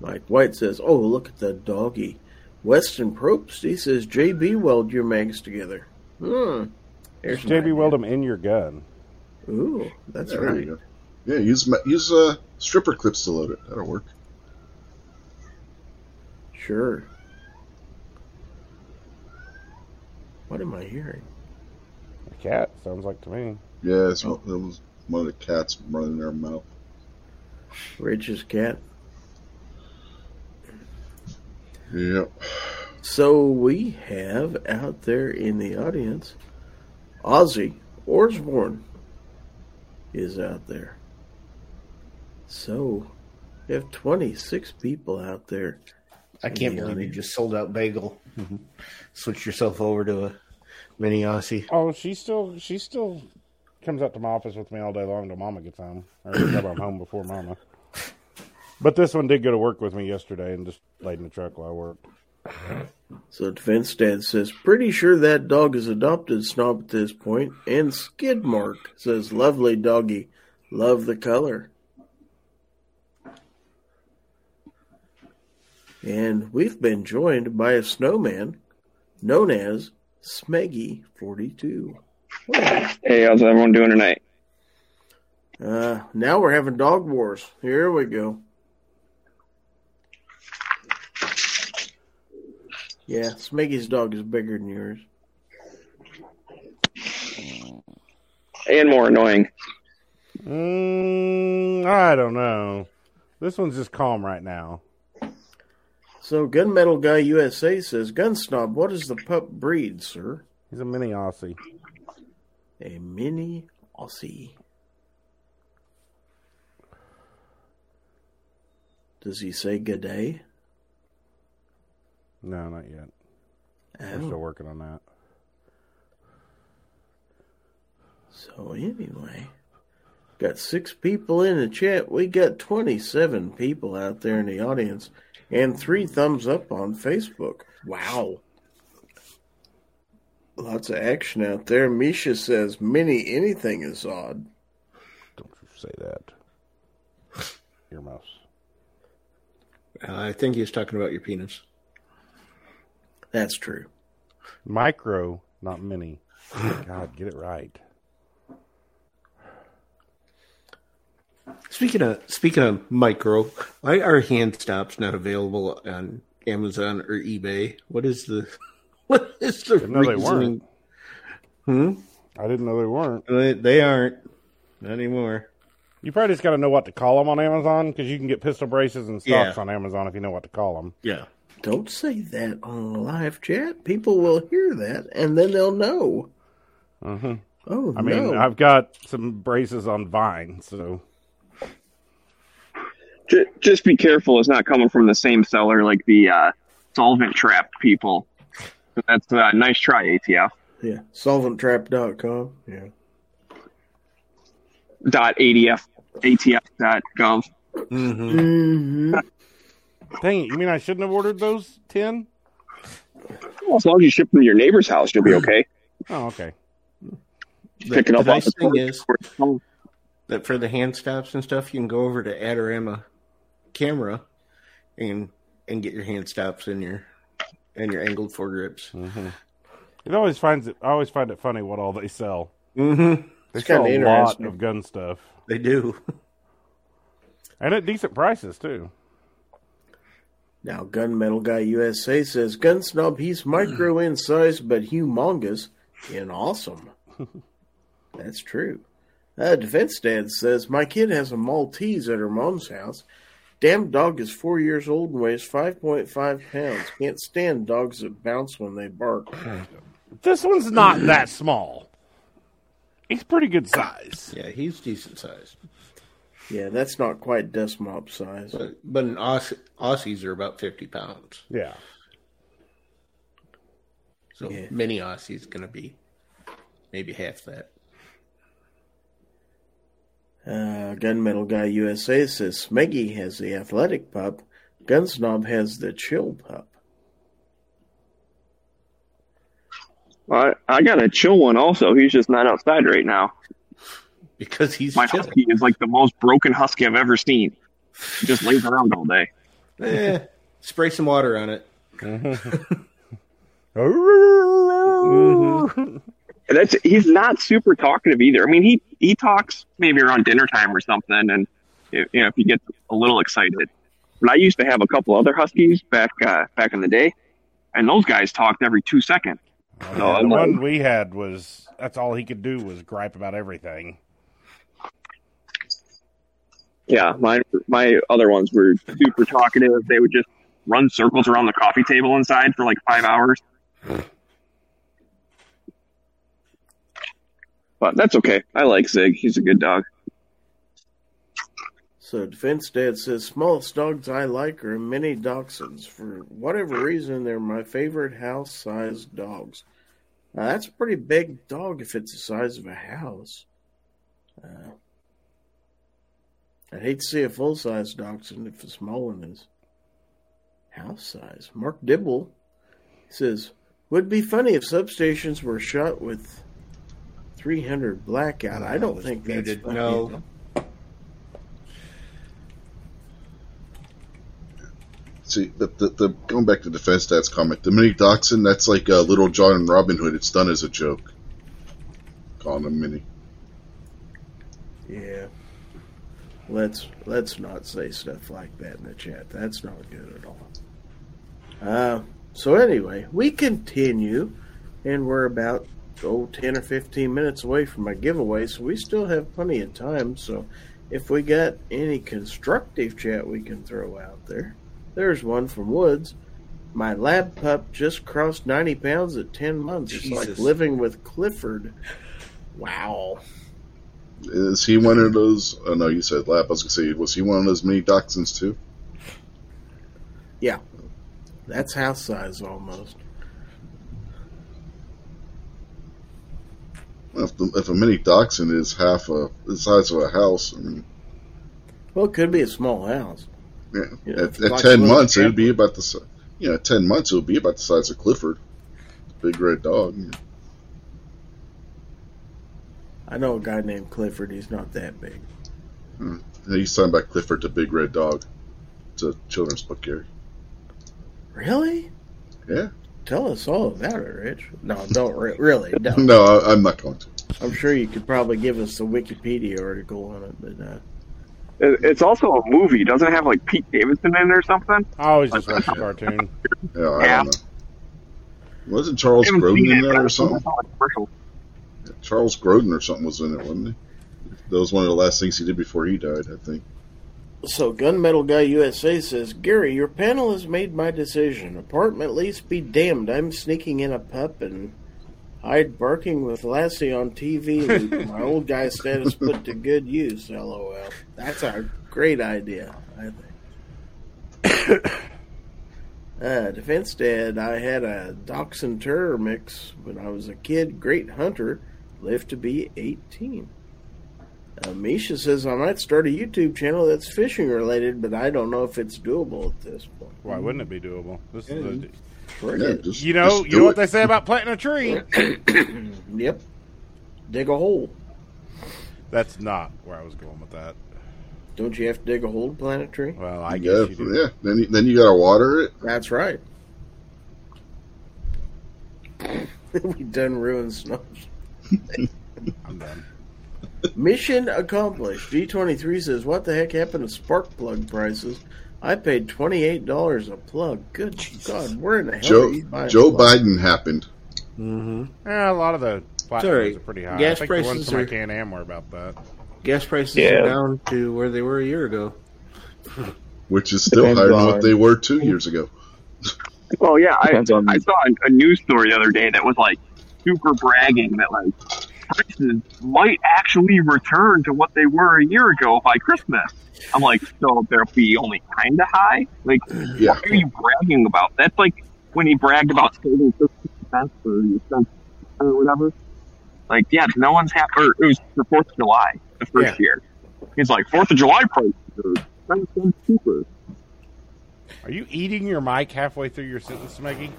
Mike White says, "Oh, look at that doggy." Weston Probst, he says, "JB weld your mags together." Hmm. There's JB weld them in your gun. Ooh, that's Yeah, there right. Yeah, use ma- use uh, stripper clips to load it. That'll work. Sure. What am I hearing? A cat sounds like to me. Yeah, it's, one- that was one of the cats running their mouth. Rich's cat. Yep. So we have out there in the audience Ozzy Osbourne. is out there. So, we have 26 people out there. I can't believe you just sold out bagel. Mm-hmm. Switch yourself over to a mini Aussie. Oh, she still she still comes up to my office with me all day long till Mama gets home. Or until I'm home before Mama. But this one did go to work with me yesterday and just laid in the truck while I worked. So Defense Dad says, pretty sure that dog is adopted snob at this point. And Skidmark says, lovely doggy. Love the color. And we've been joined by a snowman known as Smeggy42. Hey, how's everyone doing tonight? Uh, now we're having dog wars. Here we go. Yeah, Smeggy's dog is bigger than yours. And more annoying. Mm, I don't know. This one's just calm right now. So, Gunmetal Guy USA says, Gun Snob, what is the pup breed, sir? He's a mini Aussie. A mini Aussie. Does he say good day? No, not yet. We're Oh. still working on that. So anyway, got six people in the chat. We got 27 people out there in the audience and three thumbs up on Facebook. Wow. Lots of action out there. Misha says, mini anything is odd. Don't you say that. Earmuffs. Uh, I think he's talking about your penis. That's true. Micro, not mini. God, get it right. Speaking of speaking of micro, why are hand stops not available on Amazon or eBay? What is the what is the Didn't know they reasoning? weren't. I didn't know they weren't. They, they aren't not anymore. You probably just got to know what to call them on Amazon because you can get pistol braces and stocks Yeah. on Amazon if you know what to call them. Yeah, Don't say that on live chat. People will hear that and then they'll know. Mhm. Oh, I mean, no. I've got some braces on Vine, so Just, just be careful it's not coming from the same seller like the uh, solvent trap people. That's a uh, nice try, ATF. yeah. Solventtrap.com. Yeah. Dot ADF, ATF dot gov. mm-hmm. Hmm dang it! You mean I shouldn't have ordered those ten? Well, as long as you ship them to your neighbor's house, you'll be okay. Oh, okay. Pick it the up nice off the thing is that for the hand stops and stuff, you can go over to Adorama camera and and get your hand stops and your and your angled foregrips. hmm It always finds it. I always find it funny what all they sell. Mm-hmm. They It's sell kinda a lot of gun stuff, They do. and at decent prices too. Now, Gunmetal Guy USA says, Gun Snob, he's micro in size, but humongous in awesome. That's true. Uh, Defense Dad says, My kid has a Maltese at her mom's house. Damn dog is four years old and weighs 5.5 pounds. Can't stand dogs that bounce when they bark. This one's not that small. He's pretty good size. Yeah, he's decent sized. Yeah, that's not quite dust mop size. But but an Aussie, Aussies are about fifty pounds. Yeah. So Yeah. mini Aussie's gonna be maybe half that. Uh, Gunmetal Guy USA says, Smeggy has the athletic pup. Gunsnob has the chill pup. I, I got a chill one also. He's just not outside right now. Because he's My chill. husky is like the most broken husky I've ever seen. He just lays around all day. Eh, spray some water on it. And that's he's not super talkative either. I mean, he he talks maybe around dinner time or something, and you know if you get a little excited. But I used to have a couple other huskies back uh, back in the day, and those guys talked every two seconds. No, the I'm one we had was that's all he could do was gripe about everything. Yeah, my my other ones were super talkative. They would just run circles around the coffee table inside for like five hours. But that's okay. I like Zig. He's a good dog. So Defense Dad says smallest dogs I like are mini dachshunds. For whatever reason, they're my favorite house-sized dogs. Now, that's a pretty big dog if it's the size of a house. Uh, I'd hate to see a full-size dachshund if a small one is house size. Mark Dibble says, "Would be funny if substations were shot with 300 blackout. I don't was think that's muted. funny. No. See, the, the, the going back to Defense stats comment, the mini dachshund, that's like uh, Little John and Robin Hood. It's done as a joke. Calling them mini. Yeah. Let's let's not say stuff like that in the chat. That's not good at all. Uh, so anyway, we continue, and we're about oh 10 or 15 minutes away from my giveaway, so we still have plenty of time. So if we got any constructive chat we can throw out there, there's one from Woods. My lab pup just crossed 90 pounds at 10 months. It's like living with Clifford. Wow. Is he one of those? Oh no, you said lap. I was gonna say, was he one of those mini dachshunds too? Yeah, that's house size almost. If, the, if a mini dachshund is half a the size of a house, I mean, Well, it could be a small house. yeah. You know, at, at like ten months, it would be about the you know, ten months it would be about the size of Clifford, big red dog. I know a guy named Clifford. He's not that big. He's talking about Clifford the big red dog. It's a children's book, Gary. Really? Yeah. Tell us all about it, Rich. No, don't re- really. Don't. No, I, I'm not going to. I'm sure you could probably give us a Wikipedia article on it, but uh, It- It's also a movie. Doesn't it have like Pete Davidson in it or something? I always just watch the cartoon. Yeah, I Yeah. don't know. Wasn't Charles I Grodin in there or something? Charles Grodin or something was in it, wasn't he? That was one of the last things he did before he died, I think. so Gunmetal Guy USA says, Gary, your panel has made my decision. Apartment lease be damned. I'm sneaking in a pup and hide barking with Lassie on TV. my old guy status put to good use. LOL. That's a great idea, I think. Uh, Defense Dad, I had a Dachshund Terror mix when I was a kid. Great hunter, lived to be 18. Uh, Misha says I might start a YouTube channel that's fishing related, but I don't know if it's doable at this point. Why wouldn't it be doable? This is the, Frick Yeah, just, you know, you know it. what they say about planting a tree. Yep. Dig a hole. That's not where I was going with that. Don't you have to dig a hole to plant a tree? Well, I yeah, guess you do. yeah. Then you, then you gotta water it. That's right. we done ruined snow. I'm done. Mission accomplished. G23 says, What the heck happened to spark plug prices? I paid $28 a plug. Good God, where in the hell Joe are you Joe? Biden happened. Mm-hmm. Yeah, a lot of the platforms Sorry, are pretty high. gas I think the ones prices from my are- Can Am were about that. Gas prices Yeah. are down to where they were a year ago. which is still Depends higher than what they were two years ago. Well, yeah, I, I saw a, a news story the other day that was like super bragging that like prices might actually return to what they were a year ago by Christmas. I'm like, so they'll be only kind of high? Like, Yeah. what are you bragging about? That's like when he bragged about saving 50 cents or cents or whatever. Like, yeah, no one's happy. Or it was for 4th of July, the first Yeah. year. He's like, 4th of July prices are 10 cents cheaper. Are you eating your mic halfway through your sentence, Maggie?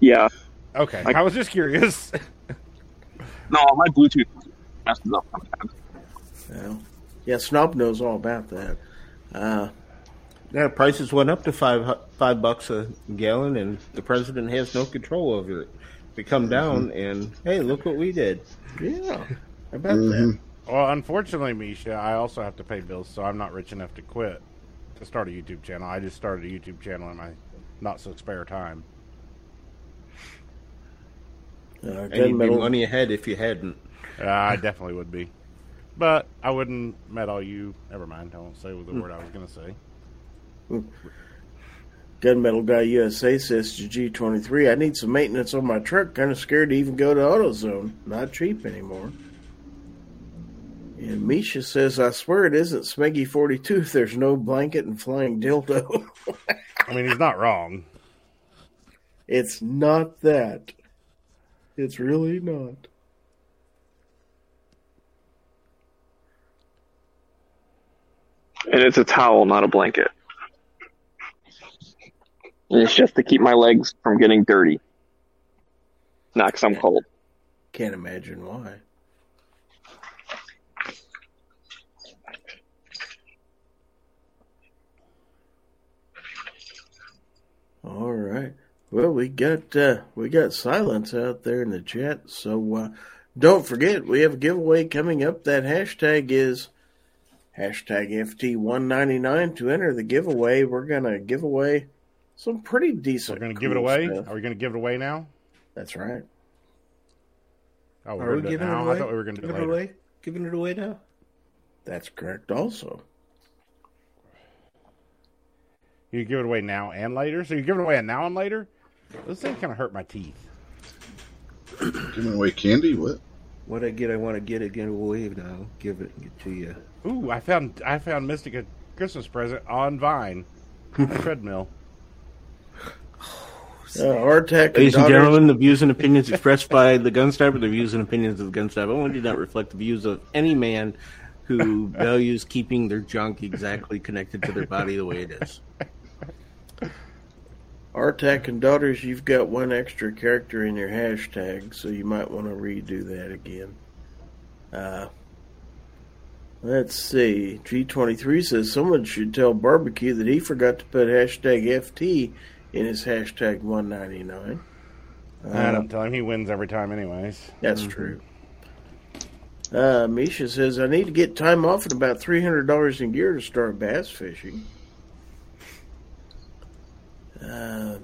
Yeah. Okay, I- I was just curious. No, my Bluetooth messes up sometimes. Well, yeah, Snob knows all about that. Uh, Yeah, prices went up to five five bucks a gallon, and the president has no control over it. They come down, and hey, look what we did. yeah, how about Mhm. that? well, unfortunately, Misha, I also have to pay bills, so I'm not rich enough to quit to start a YouTube channel. I just started a YouTube channel in my not so spare time. Uh, And you'd be money ahead if you hadn't. Uh, I definitely would be, but I wouldn't met all you. Never mind. I won't say the word I was going to say. Gunmetal Guy USA says to G23, I need some maintenance on my truck. Kind of scared to even go to AutoZone. Not cheap anymore. And Misha says, I swear it isn't Smeggy 42 if there's no blanket and flying dildo. I mean, he's not wrong. it's not that. It's really not. And it's a towel, not a blanket. And it's just to keep my legs from getting dirty. Not because I'm cold. Can't imagine why. All right. Well, we got uh, we got silence out there in the chat, so uh, don't forget we have a giveaway coming up. That hashtag is hashtag FT199 to enter the giveaway. We're gonna give away some pretty decent. We're going to give it away. stuff. Are we going to give it away now? That's right. Oh, Are we're we gonna do it giving it away? I thought we were going to do it it later. away? Giving it away now? That's correct. Also. You give it away now and later. So you're giving it away now and later. This thing kind of hurt my teeth. Giving away candy? What? What I get, I want to get it, get it away now. Give it get to you. Ooh, I found I found Mystic a Christmas present on Vine, on a treadmill. Uh, Artec and Ladies and daughters- gentlemen, the views and opinions expressed by the Gunstripe are the views and opinions of the Gunstripe only do not reflect the views of any man who values keeping their junk exactly connected to their body the way it is. Artec and daughters, you've got one extra character in your hashtag, so you might want to redo that again. Uh, let's see. G23 says someone should tell Barbecue that he forgot to put hashtag FT in his hashtag 199. I Uh, don't tell him he wins every time, anyways. That's true. Uh, Misha says, I need to get time off and about $300 in gear to start bass fishing. Uh,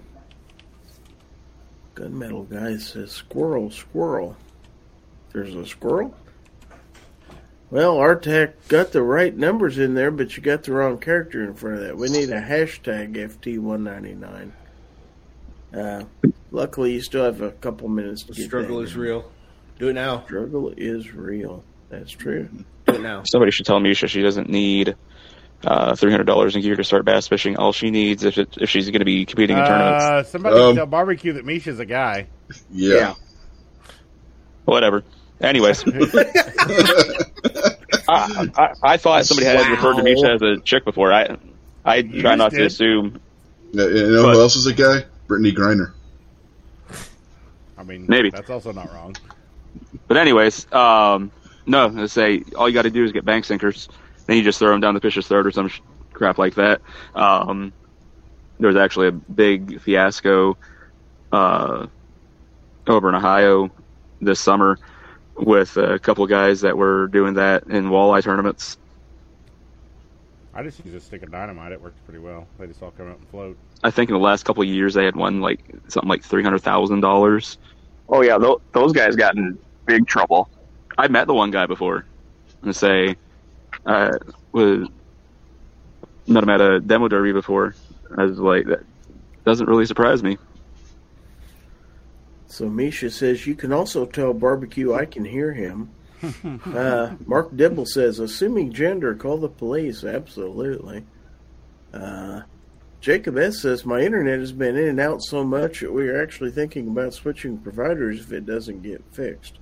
Gunmetal guy says, squirrel, squirrel. There's a squirrel? Well, Artac got the right numbers in there, but you got the wrong character in front of that. We need a hashtag FT199. Uh, luckily, you still have a couple minutes to The get struggle that is in. real. Do it now. Struggle is real. That's true. Do it now. Somebody should tell Misha she doesn't need uh, three hundred dollars in gear to start bass fishing. All she needs, if it, if she's going to be competing in tournaments, Uh, somebody Um, tell barbecue that Misha's a guy. Yeah. whatever. Anyways, I, I, I thought somebody had referred to Misha as a chick before. I I You try just not to assume. Yeah, You know But- who else is a guy? Brittney Griner. I mean, Maybe. that's also not wrong. But anyways, um, no, let's say all you got to do is get bank sinkers. Then you just throw them down the fish's throat or some sh- crap like that. Um, there was actually a big fiasco uh, over in Ohio this summer with a couple of guys that were doing that in walleye tournaments. I just use a stick of dynamite. It works pretty well. They just all come out and float. I think in the last couple of years they had won like something like three hundred thousand dollars. Oh yeah, tho- those guys got in big trouble. I met the one guy before, and say, uh, was met him at a demo derby before. I was like, that doesn't really surprise me. So Misha says you can also tell barbecue I can hear him. uh, Mark Dibble says, assuming gender, call the police. Absolutely. Uh, Jacob S says my internet has been in and out so much that we are actually thinking about switching providers if it doesn't get fixed.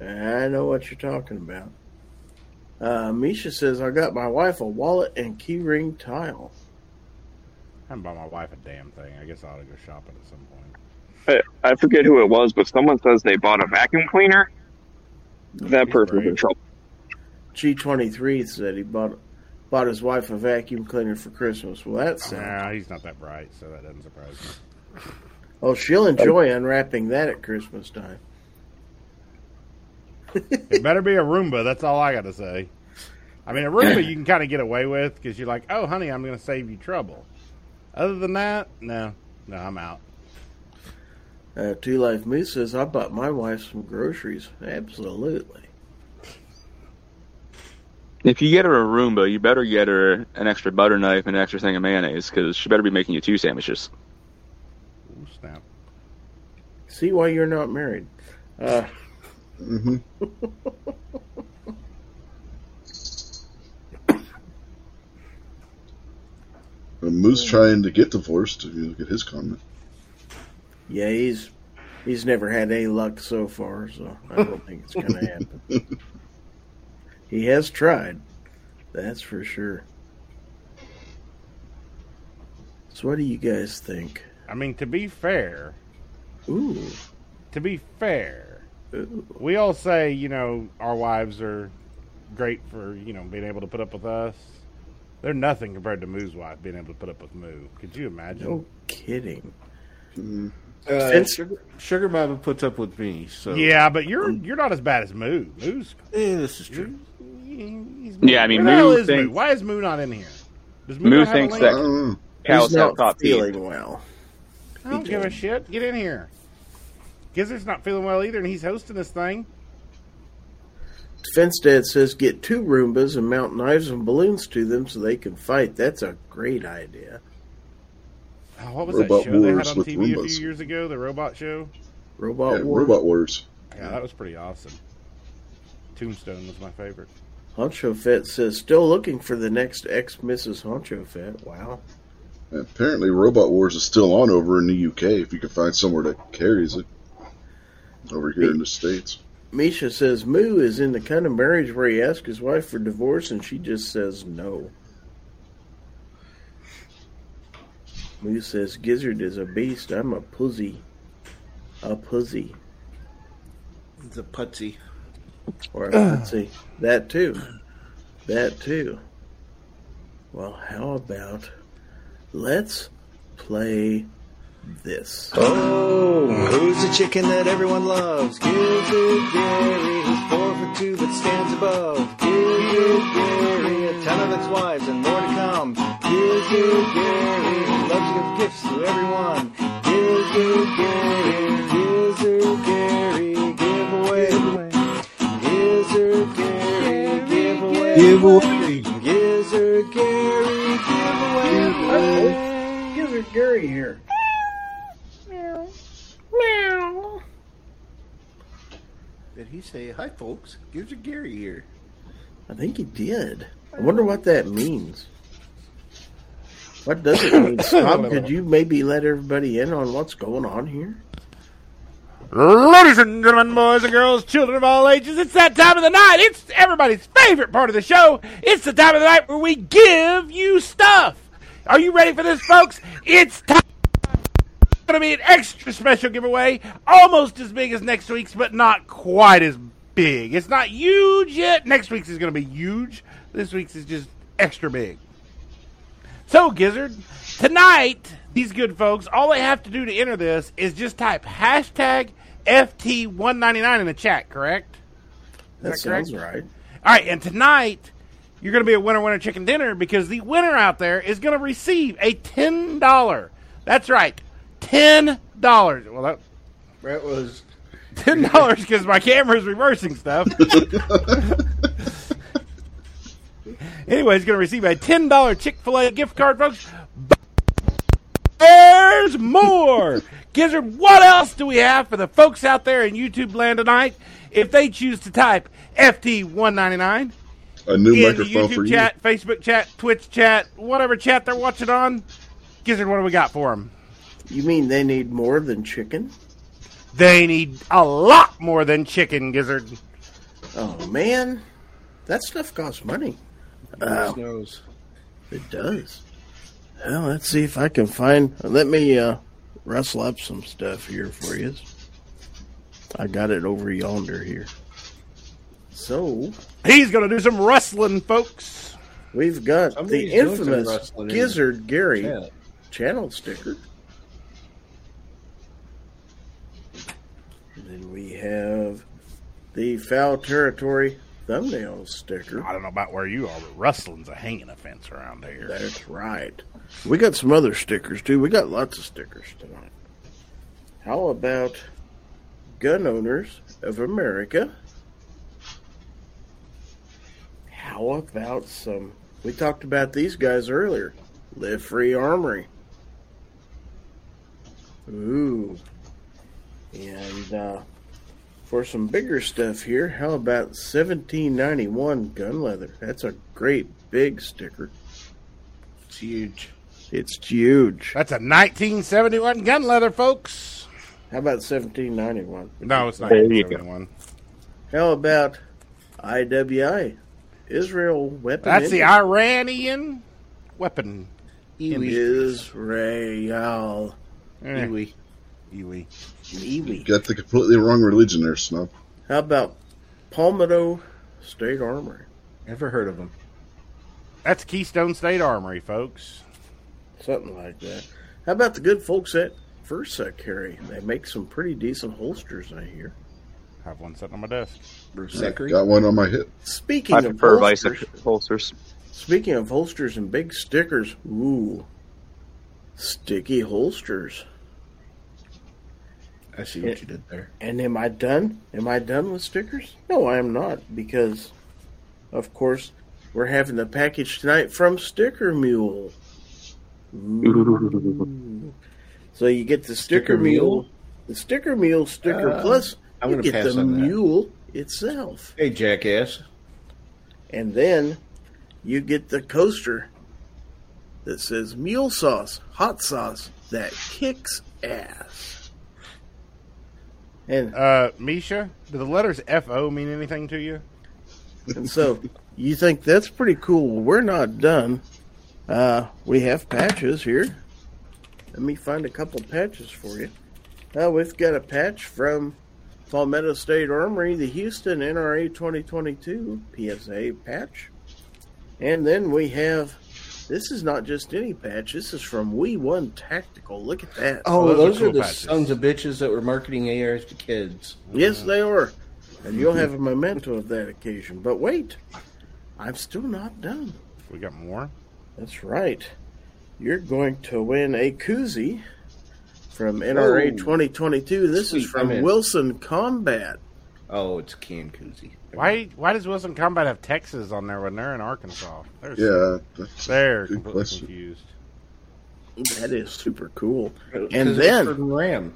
I know what you're talking about. Uh, Misha says I got my wife a wallet and keyring tile. I haven't bought my wife a damn thing. I guess I ought to go shopping at some point. I, I forget who it was, but someone says they bought a vacuum cleaner. That He's person's in trouble. G23 said he bought bought his wife a vacuum cleaner for Christmas. Well, that's Nah, he's not that bright, so that doesn't surprise me. Oh, she'll enjoy unwrapping that at Christmas time. It better be a Roomba. That's all I got to say. I mean, a Roomba you can kind of get away with because you're like, oh, honey, I'm going to save you trouble. Other than that, no, no, I'm out. Uh, Two Life Moose says, I bought my wife some groceries. Absolutely. If you get her a Roomba, you better get her an extra butter knife and an extra thing of mayonnaise because she better be making you two sandwiches. Ooh, snap. See why you're not married. Uh, Mm-hmm. Moose trying to get divorced. If you look at his comment. Yeah, he's he's never had any luck so far, so I don't think it's going to happen. he has tried, that's for sure. So, what do you guys think? I mean, to be fair, ooh, to be fair, we all say, you know, our wives are great for, you know, being able to put up with us. They're nothing compared to Moo's wife being able to put up with Moo. Could you imagine? no kidding. Uh, Sugar, Sugar Mama puts up with me, so Yeah, but you're you're not as bad as Moo. Moo's Eh, this is true. he's Yeah, I mean, Where Moo is Moo? Why is Moo not in here? Does Moo, Moo not have a thinks link? I that- don't. Cows He's have not feeling well. I don't give a shit. Get in here. Gizzard's not feeling well either, and he's hosting this thing. Defense Dad says get two Roombas and mount knives and balloons to them so they can fight. That's a great idea. Oh, what was Robot that show they had on with TV a few years ago? The robot show. Robot Yeah, War. Robot Wars. Yeah, that was pretty awesome. Tombstone was my favorite. Honcho Fett says still looking for the next ex Mrs. Honcho Fett. Wow. Apparently, Robot Wars is still on over in the UK. If you can find somewhere that carries it over here in the states. Misha says Moo is in the kind of marriage where he asks his wife for divorce and she just says no. Moo says Gizzard is a beast. I'm a pussy. A pussy. It's a putsy. Or a pussy. That too. That too. Well, how about let's play this? Oh, who's the chicken that everyone loves? Gizzard Gary, who's four for two but stands above. Gizzard Gary, a ton of ex-wives and more to come. Gizzard Gary, who loves to give gifts to everyone. Gizzard Gary, Gizzard Gary, giveaway. Gizzard Gary, giveaway. Giveaway. Gizzard Gary, giveaway. Gizzard Gary here. Did he say hi, folks? Gives a Gary here. I think he did. I wonder what that means. What does it mean, Scott? Could you maybe let everybody in on what's going on here? Ladies and gentlemen, boys and girls, children of all ages, it's that time of the night. It's everybody's favorite part of the show. It's the time of the night where we give you stuff. Are you ready for this, folks? It's time. Going to be an extra special giveaway, almost as big as next week's, but not quite as big. It's not huge yet. Next week's is going to be huge. This week's is just extra big. So, Gizzard, tonight, these good folks, all they have to do to enter this is just type hashtag FT199 in the chat, correct? That, that correct? sounds right. All right, and tonight, you're going to be a winner, winner, chicken dinner because the winner out there is going to receive a $10. That's right, $10. Well, that, That was $10 because my camera's reversing stuff. anyway, he's going to receive a $10 Chick fil A gift card, folks. But There's more! Gizzard, what else do we have for the folks out there in YouTube land tonight if they choose to type FT199 A new in the microphone for YouTube you. chat, Facebook chat, Twitch chat, whatever chat they're watching on? Gizzard, what do we got for them? You mean they need more than chicken? They need a lot more than chicken, Gizzard. Oh man, that stuff costs money. goodness Oh, knows. it does. Well, let's see if I can find. Let me uh, rustle up some stuff here for you. I got it over yonder here. So He's going to do some rustling, folks. we've got Somebody's the infamous rustling in Gizzard Gary Chat. channel sticker. Then we have the Fowl Territory thumbnail sticker. I don't know about where you are, but rustling's a hanging offense around here. That's right. We got some other stickers too. We got lots of stickers tonight. How about Gun Owners of America? How about some? We talked about these guys earlier. Live Free Armory. Ooh. And uh, for some bigger stuff here, how about 1791 gun leather? That's a great big sticker. It's huge. It's huge. That's a 1971 gun leather, folks. How about 1791? No, it's not There you go. 1971. How about IWI? Israel weapon. That's the Iranian weapon. Iwi. Israel. Eh, Iwi. Iwi. Iwi. Got the completely wrong religion there, Snub. How about Palmetto State Armory? Ever heard of them. That's Keystone State Armory, folks. Something like that. How about the good folks at Versa Carry? They make some pretty decent holsters, I hear. Have one sitting on my desk. Bruce I got one on my hip. Speaking I of prefer holsters, bicycle holsters. speaking of holsters and big stickers, ooh, sticky holsters. I see what you did there. And am I done? Am I done with stickers? No, I am not, because, of course, we're having the package tonight from Sticker Mule. Ooh. So you get the Sticker, Sticker Mule, Mule? the Sticker Mule Sticker Uh, Plus. I'm you gonna get pass the that. mule itself, Hey, jackass. and then you get the coaster that says Mule Sauce, hot sauce that kicks ass. And Uh, Misha, do the letters FO mean anything to you? And so you think that's pretty cool. We're not done. Uh, we have patches here. Let me find a couple patches for you. Uh, we've got a patch from Palmetto State Armory, the Houston NRA 2022 PSA patch. And then we have this is not just any patch. This is from WEE1 Tactical. Look at that. Oh, those are those, are, cool the patches. sons of bitches that were marketing ARs to kids. Yes, they are. And you'll mhm. have a memento of that occasion. But wait, I'm still not done. We got more. That's right. You're going to win a koozie from NRA Whoa. 2022. This Sweet, is from Wilson Combat. Oh, it's a koozie. Why? Why does Wilson Combat have Texas on there when they're in Arkansas? They're Yeah, that's they're completely question. confused. That is super cool. And then- Ram.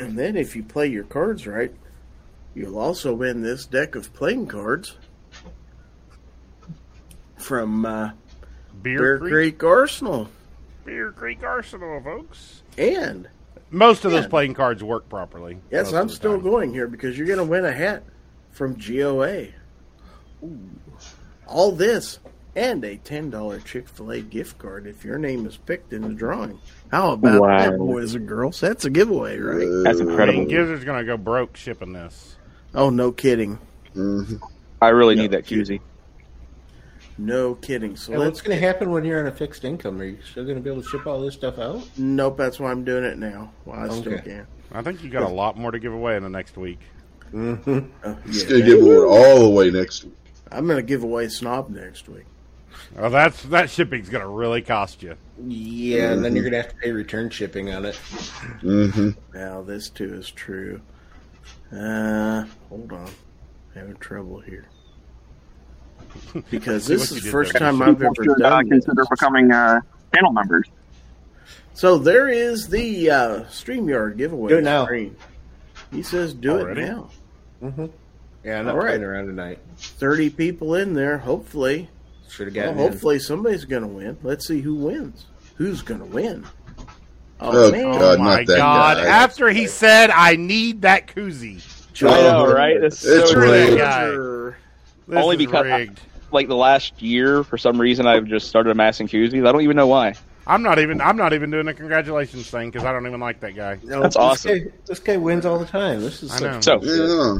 And then if you play your cards right, you'll also win this deck of playing cards from uh, Beer, Bear Creek, Creek Arsenal. Beer Creek Arsenal, folks. And Most of those playing cards work properly. yes, I'm still time. going here because you're going to win a hat from GOA. All this and a $10 Chick fil A gift card if your name is picked in the drawing. How about Wow. that, boys and girls? That's a giveaway, right? That's I mean, incredible. Gizzard's gonna go broke shipping this. Oh, no kidding. Mhm. I really need that koozie. No kidding. So And let's what's going to happen when you're on a fixed income? Are you still going to be able to ship all this stuff out? Nope, that's why I'm doing it now. Well, I still can. I think you got a lot more to give away in the next week. Mm-hmm. Oh, It's yeah. gonna give away all the way next week. I'm going to give away Snob next week. Oh, that's that shipping's gonna really cost you. Yeah, and then you're going to have to pay return shipping on it. hmm Now, this too is true. Uh, hold on. I'm Having trouble here. Because this is the first there. time I've ever should uh, done this. consider becoming uh, panel members. So there is the uh, StreamYard giveaway Do it now. screen. He says do Already? it now. Mm-hmm. Yeah, I'm not All right. playing around tonight. 30 people in there. Hopefully, Should have well, gotten in. hopefully somebody's going to win. Let's see who wins. Who's going to win? Oh, man. God. oh my not that god! guy. After he said, "I need that koozie," I know, right? It's so It's Screw that rigged. guy. Roger. this Only is because- rigged. like the last year, for some reason, I've just started amassing koozies. I don't even know why. I'm not even. I'm not even doing the congratulations thing because I don't even like that guy. No, That's this awesome. Guy, this guy wins all the time. This is I know. So, Yeah.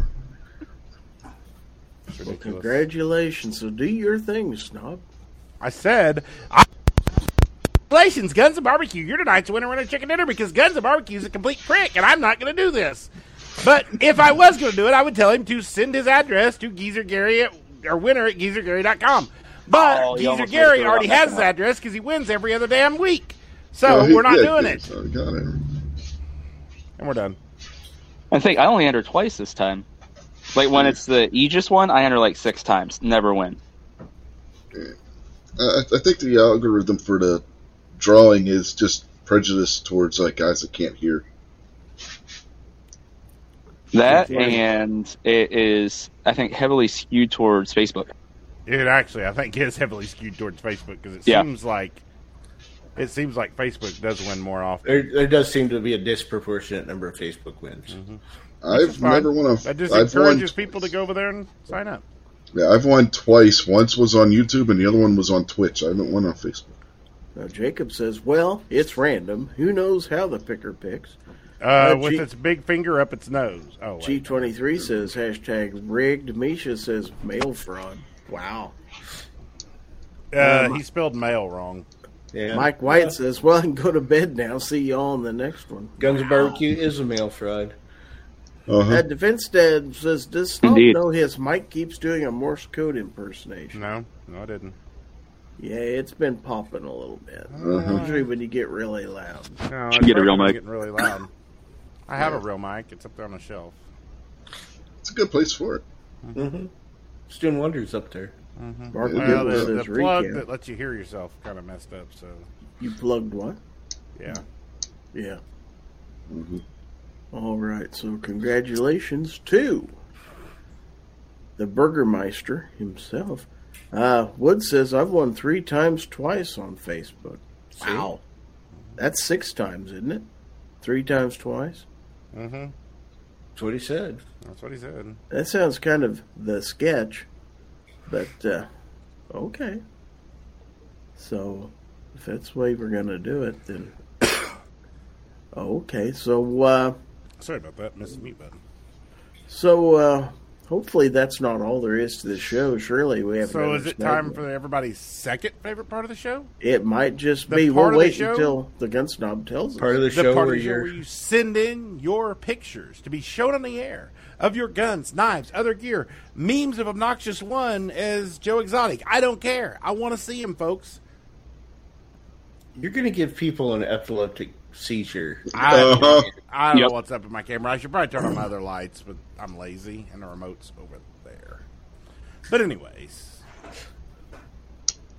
Well, congratulations. So do your thing, Snob. I said. I- Congratulations, Guns and Barbecue. You're tonight's winner winner chicken dinner because Guns and Barbecue is a complete prick, and I'm not going to do this. But if I was going to do it, I would tell him to send his address to Geezer Gary at, or winner at geezergary.com. But Oh, you Geezer Gary already has his address because he wins every other damn week. So Oh, he we're not did, doing it, so and we're done. I think I only enter twice this time. Like when it's the Aegis one, I enter like six times, never win. I, I think the algorithm for the drawing is just prejudice towards like guys that can't hear. That Yeah. and it is, I think, heavily skewed towards Facebook. It actually, I think, is heavily skewed towards Facebook because it Yeah. seems like It seems like Facebook does win more often. There, there does seem to be a disproportionate number of Facebook wins. Mm-hmm. I've Fine. never won a. That just I've won. encourages people to go over there and sign up. Yeah, I've won twice. Once was on YouTube, and the other one was on Twitch. I haven't won on Facebook. Now, Jacob says, "Well, it's random. Who knows how the picker picks?" Uh, Uh, with G- its big finger up its nose. Oh, wait. G twenty three says hashtag rigged. Misha says mail fraud. Wow. uh, he spelled mail wrong. Yeah. Mike White says, "Well, I can go to bed now. See y'all in the next one." Guns and Barbecue is a mail fraud. Uh-huh. Uh, Defense Dad says, "Does Snob Indeed. know his Mike keeps doing a Morse code impersonation?" No, no, I didn't. Yeah, it's been popping a little bit. Uh-huh. Usually when you get really loud. No, Should get a real probably mic. Getting really loud. I have a real mic. It's up there on the shelf. It's a good place for it. Mm-hmm. It's doing wonders up there. Mark Yeah, Well, the, the plug recap. that lets you hear yourself kind of messed up. So You plugged what? yeah, Yeah. Mhm. All right. So congratulations to the Burgermeister himself. Uh, Wood says I've won three times twice on Facebook. Wow. That's six times, isn't it? Three times twice. Mm-hmm. That's what he said. that's what he said. That sounds kind of the sketch, but uh, okay. So, if that's the way we're gonna do it, then okay. So, uh, Sorry about that. Missed the mute button. so uh, hopefully that's not all there is to the show. Surely we have. So another is it segment. time for everybody's second favorite part of the show? It might just The be. We'll of the wait show? until the gun snob tells us. Part of the, The show part where of the show you're where you send in your pictures to be shown on the air of your guns, knives, other gear, memes of obnoxious one as Joe Exotic. I don't care. I want to see him, folks. you're going to give people an epileptic seizure. I, Uh-huh. I don't know what's up with my camera. I should probably turn on my other lights, but I'm lazy and the remote's over there. But anyways,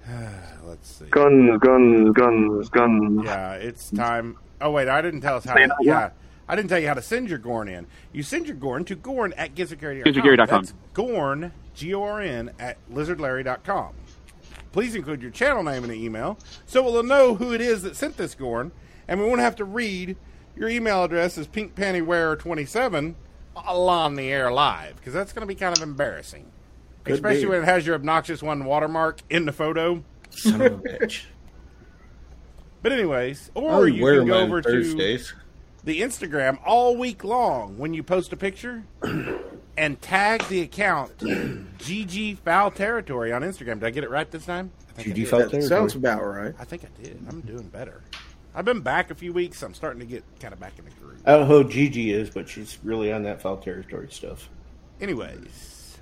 let's see. Guns, guns, guns, guns. Yeah, it's time. Oh wait, I didn't tell us how. Say To, yeah, I didn't tell you how to send your Gorn in. You send your Gorn to Gorn at gizzardgary.com. Gizzardgary.com. That's Gorn, G O R N, at lizardlarry.com. Please include your channel name in the email so we'll know who it is that sent this Gorn, and we won't have to read your email address as Pink Panty Wearer 27 on the air live because that's going to be kind of embarrassing, Could especially be. when it has your obnoxious one watermark in the photo. Son of a bitch. But anyways, or I'll you wear can go them on over to the Instagram all week long when you post a picture and tag the account GG Fowl Territory on Instagram. Did I get it right this time? I think, I, GG. Fowl Territory. sounds about right. I think I did. I'm doing better. I've been back a few weeks. I'm starting to get kind of back in the groove. I don't know who Gigi is, but she's really on that foul territory stuff. Anyways,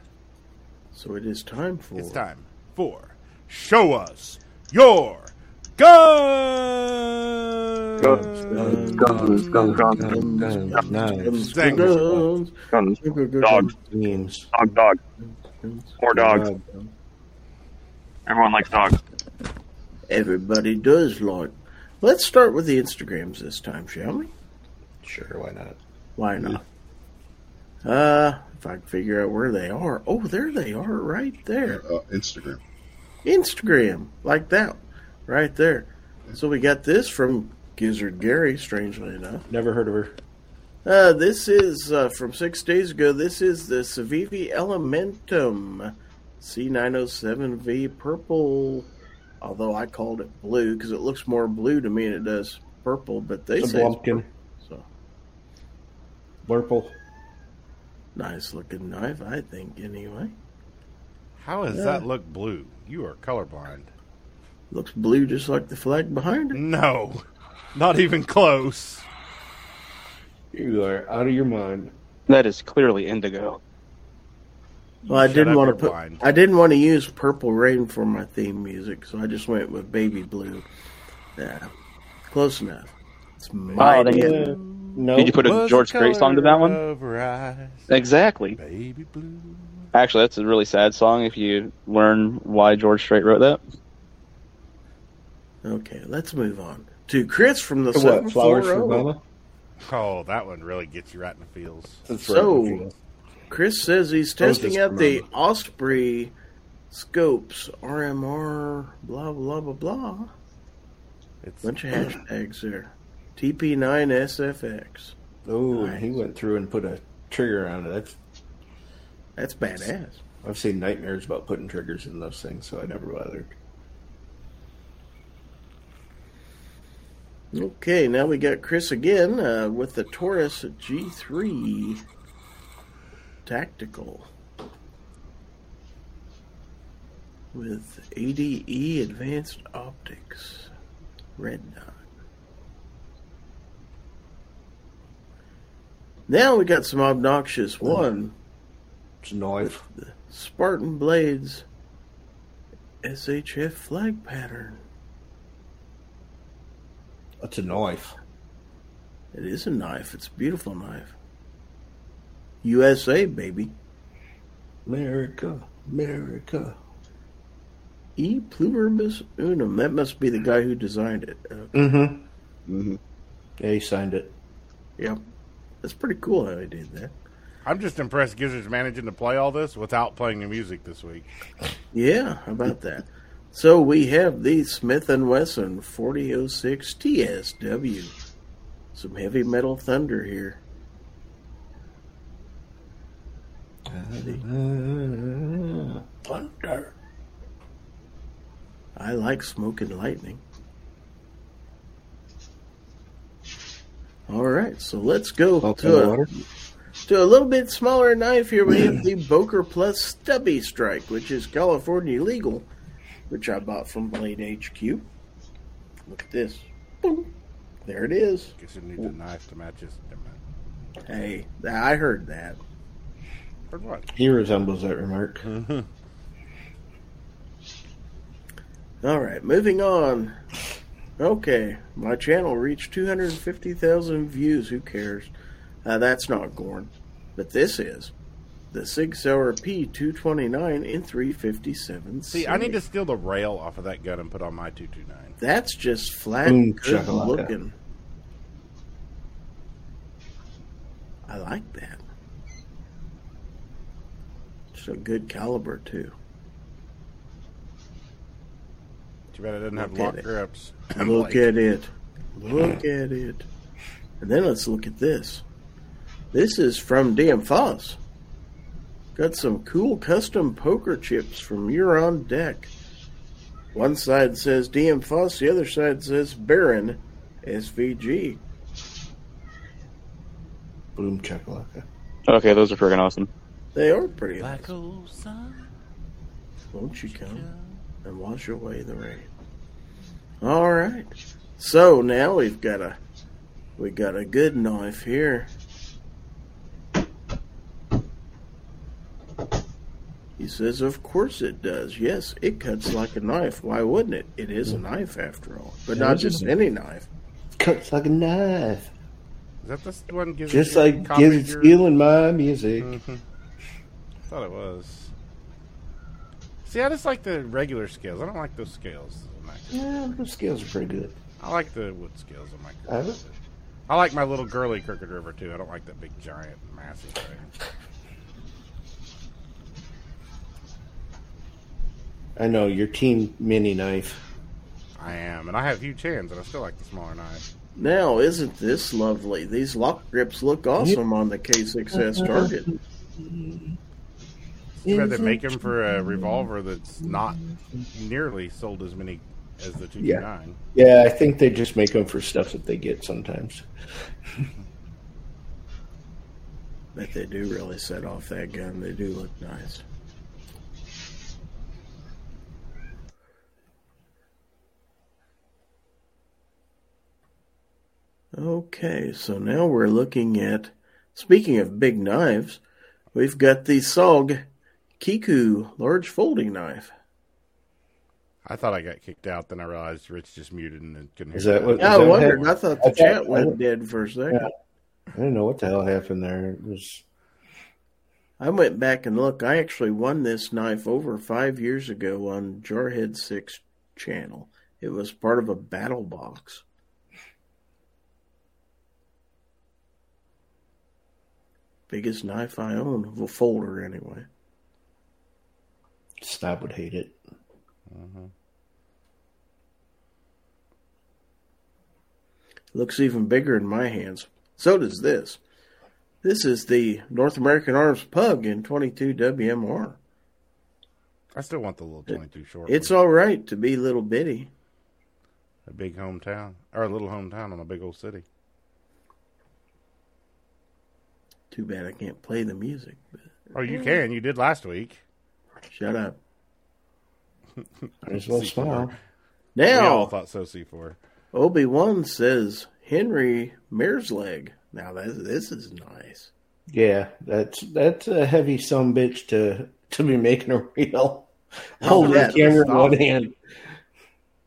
So it is time for. it's time for Show Us Your Guns! Guns, guns, guns, guns, Guns, guns, knives, Thank Guns, guns. guns, Dogs. memes. Dog, dog. guns. More dogs. Everyone likes dogs. Everybody does like. Let's start with the Instagrams this time, shall we? Sure, why not? Why not? Uh, if I can figure out where they are. Oh, there they are, right there. Uh, Instagram. Instagram, like that, right there. So we got this from Gizzard Gary, strangely enough. Never heard of her. Uh, this is uh, from six days ago. This is the Civivi Elementum C907V purple. Although I called it blue because it looks more blue to me than it does purple, but they It's a say it's Blumpkin. so purple. nice looking knife. I think anyway. How does Yeah. that look blue? You are colorblind. Looks blue just like the flag behind it. No, not even close. You are out of your mind. That is clearly indigo. Well, I Shut didn't want to put. blind. I didn't want to use Purple Rain for my theme music, so I just went with Baby Blue. Yeah, close enough. It's my Oh, idea. No. Did you put a George the Strait song to that one? of eyes, Exactly. baby blue. Actually, that's a really sad song if you learn why George Strait wrote that. Okay, let's move on to Chris from the what? Flowers for zero. Mama? Oh, that one really gets you right in the feels. That's So- right. Chris says he's testing out the Osprey scopes, RMR, blah blah blah blah. It's Bunch of hashtags there. TP9SFX. Oh, Nice. he went through and put a trigger on it. That's That's badass. I've seen nightmares about putting triggers in those things, so I never bothered. Okay, now we got Chris again uh, with the Taurus G3 Tactical with ADE Advanced Optics. Red dot. Now we got some obnoxious one. It's a knife. The Spartan Blades SHF flag pattern. It's a knife. It is a knife. It's a beautiful knife. USA, baby. America, America. E pluribus unum. That must be the guy who designed it. Uh, Mm-hmm. Mm-hmm. Yeah, he signed it. yep. That's pretty cool how he did that. I'm just impressed Gizzard's managing to play all this without playing the music this week. Yeah, how about that? So we have the Smith & Wesson 4006 TSW. Some heavy metal thunder here. Thunder. I like smoke and lightning. All right, so let's go Smoke to and a, to a little bit smaller knife here. We have the Boker Plus Stubby Strike, which is California legal, which I bought from Blade HQ. Look at this. Boom. There it is. Guess you need a knife to match his. Hey, I heard that. Or what? He resembles that remark. All right, moving on. Okay, my channel reached 250,000 views. Who cares? Uh, that's not Gorn, but this is the Sig Sauer P229 in 357. See, I need to steal the rail off of that gun and put on my 229. That's just flat Boom, good looking. I like that. It's a good caliber too. Too bad it doesn't have Look at lock it. grips. Look Like, at it. Look at it. And then let's look at this. This is from DM Foss. Got some cool custom poker chips from Euron Deck. One side says DM Foss, the other side says Baron SVG. Boom chakalaka. Okay, those are freaking awesome. They are pretty Black awesome. old sun. Won't you come and wash away the rain? All right. So now we've got a we got a good knife here. He says, "Of course it does. Yes, it cuts like a knife. Why wouldn't it? It is a knife after all, but not just any knife. Cuts like a knife. Is that this one? Gives Just like copied Gizzard your- stealing my music. Mhm. Thought it was. See, I just like the regular scales. I don't like those scales. Yeah, those scales are pretty good. I like the wood scales on my. I like my little girly Crooked River too. I don't like that big giant massive thing. I know your team mini knife. I am, and I have huge hands, and I still like the smaller knife. Now, isn't this lovely? These lock grips look awesome on the K6S target. Too bad they make them for a revolver that's not nearly sold as many as the two 229. Yeah, I think they just make them for stuff that they get sometimes. But they do really set off that gun. They do look nice. Okay, so now we're looking at, speaking of big knives, we've got the SOG Kiku large folding knife. I thought I got kicked out, then I realized Rich just muted and then couldn't hear Is that me. what- Yeah, I that wondered. happened? I thought I the thought- chat went dead for a second. Yeah. I didn't know what the hell happened there. It was I went back and looked. I actually won this knife over five years ago on Jarhead Six channel. It was part of a battle box. Biggest knife I own, of a folder anyway. Stab would hate it. Mm-hmm. Looks even bigger in my hands. So does this. This is the North American Arms Pug in 22 WMR. I still want the little 22 short. It's one. all right to be little bitty. a big hometown or a little hometown on a big old city. Too bad I can't play the music. But Oh, you can. You did last week. Shut up. Might as well C4. smile. We all Now, thought so. C4. Obi Wan says Henry Mare's Leg. Now that this is nice. Yeah, that's that's a heavy some bitch to to be making a reel. Holding yeah, the camera in one hand.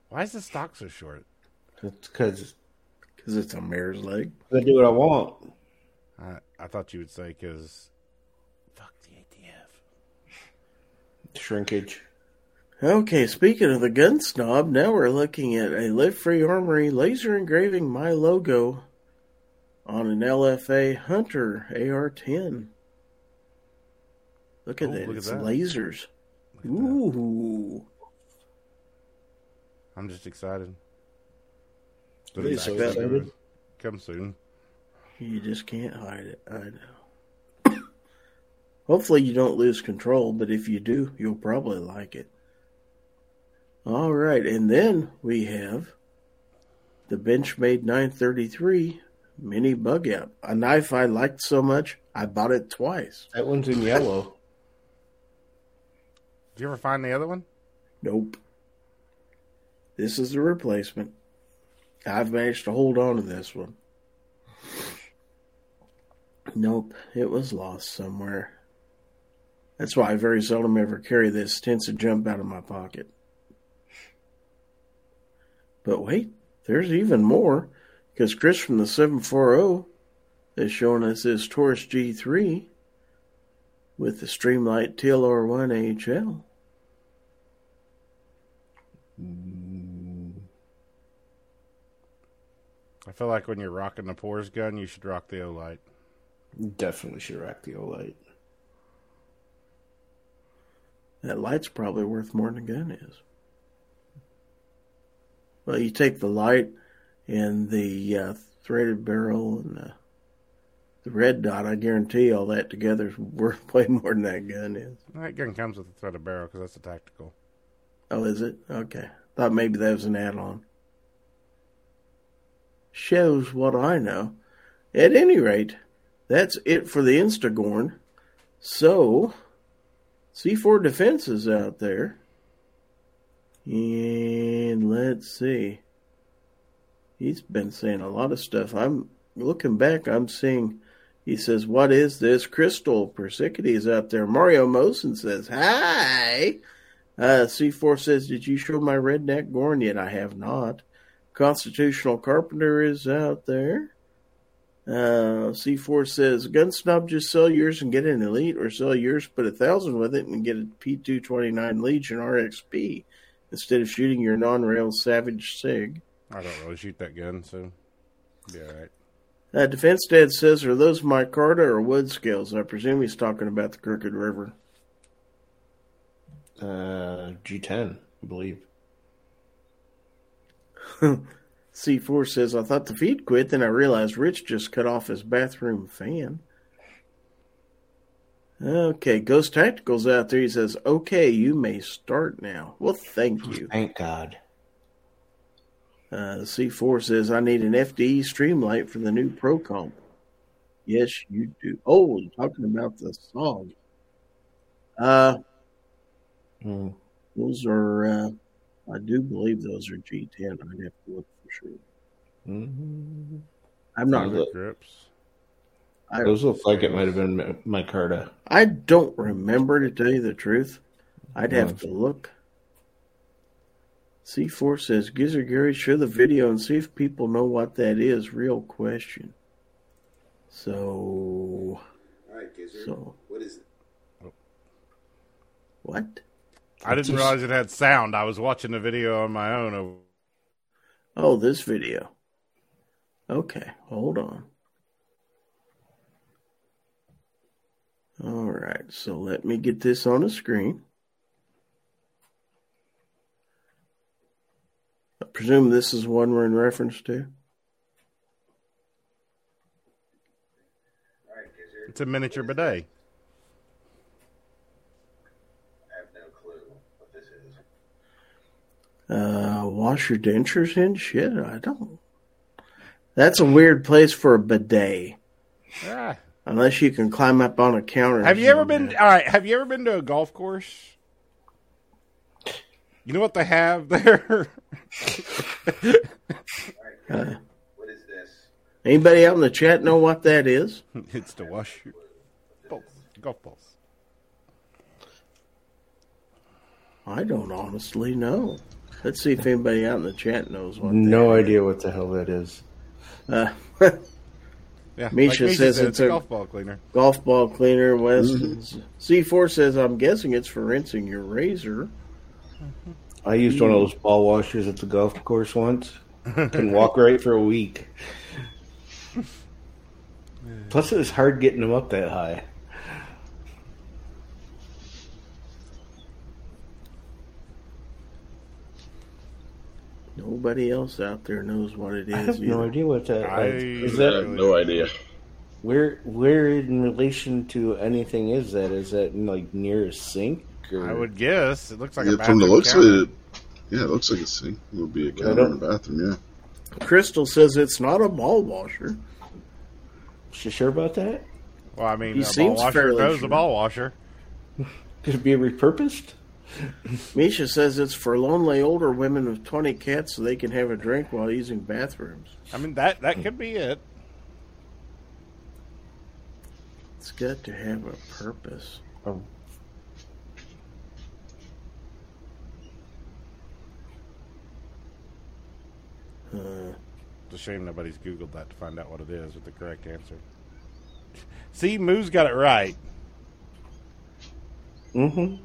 Why is the stock so short? It's because Because it's a mare's leg. I do what I want. I, I thought you would say because fuck the ATF. Shrinkage. Okay, speaking of the gun snob, now we're looking at a Live Free Armory laser engraving my logo on an LFA Hunter AR-10. Look at Oh, that, look at it's that. lasers. Look at that. Ooh. I'm just excited. Are it's so excited? Come soon. You just can't hide it. I know. Hopefully you don't lose control, but if you do, you'll probably like it. All right, and then we have the Benchmade 933 mini bug out. A knife I liked so much, I bought it twice. That one's in yellow. Did you ever find the other one? Nope. This is the replacement. I've managed to hold on to this one. Nope, it was lost somewhere. That's why I very seldom ever carry this. It tends to jump out of my pocket. But wait, there's even more. Because Chris from the 740 is showing us his Taurus G3 with the Streamlight TLR1 HL. I feel like when you're rocking the Pores gun, you should rock the Olight. Definitely should rock the Olight. That light's probably worth more than the gun is. Well, you take the light and the uh, threaded barrel and the, the red dot, I guarantee all that together is worth way more than that gun is. That gun comes with a threaded barrel because that's a tactical. Oh, is it? Okay. Thought maybe that was an add on. Shows what I know. At any rate, that's it for the Instagorn. So, C4 Defense is out there. And let's see. He's been saying a lot of stuff. I'm looking back, I'm seeing. He says, What is this? Crystal Persicity is out there. Mario Mosen says, Hi. Uh, C4 says, Did you show my redneck Gorn yet? I have not. Constitutional Carpenter is out there. Uh, C4 says, Gun Snob, just sell yours and get an Elite, or sell yours, put a thousand with it, and get a P229 Legion RXP instead of shooting your non rail Savage SIG. I don't really shoot that gun, so be all right. Uh, Defense Dad says, Are those micarta or wood scales? I presume he's talking about the Crooked River. Uh, G10, I believe. C4 says, I thought the feed quit, then I realized Rich just cut off his bathroom fan. Okay, Ghost Tactical's out there. He says, Okay, you may start now. Well, thank you. Thank God. Uh, C4 says, I need an FDE Streamlight for the new Pro Comp. Yes, you do. Oh, you're talking about the song. Uh, Hmm. those are, uh, I do believe those are G10. I'd have to look for sure. Mhm. I'm not, Look. Grips. I, Those look like it might have been my, my I don't remember to tell you the truth. I'd have to look. C4 says, Gizzard Gary, show the video and see if people know what that is. Real question. So, All right, Gizzard. so, What is it? what? I didn't realize it had sound. I was watching the video on my own. Oh, this video. Okay, hold on. All right, so let me get this on the screen. I presume this is one we're in reference to. It's a miniature bidet. I have no clue what this is. Uh, wash your dentures in? Shit, I don't. That's a weird place for a bidet. Ah. Unless you can climb up on a counter. Have you ever been? All right. Have you ever been to a golf course? You know what they have there? Uh, What is this? anybody out in the chat know what that is? it's to wash your balls, golf balls. I don't honestly know. Let's see if anybody out in the chat knows what. No idea what the hell that is. Uh, Yeah, Misha like says said, it's a golf ball cleaner. golf ball cleaner. West C4 says, I'm guessing it's for rinsing your razor. I used one of those ball washers at the golf course once. Can walk right for a week. Plus, it was hard getting them up that high. Nobody else out there knows what it is. I have no idea what that I- is. I That have no idea. where where in relation to anything is that? Is that like near a sink? Or? I would guess it looks like a Yeah, from the looks counter. of it, yeah, it looks like a sink. It would be a counter in don't- a bathroom. Yeah. Crystal says it's not a ball washer. You sure about that? Well, I mean, He a ball seems washer fairly knows sure. a ball washer. Could it be repurposed? Misha says it's for lonely older women with 20 cats so they can have a drink while using bathrooms. I mean, that that could be it. It's got to have a purpose. Oh. Uh, It's a shame nobody's Googled that to find out what it is with the correct answer. See, Moo's got it right. Mm-hmm.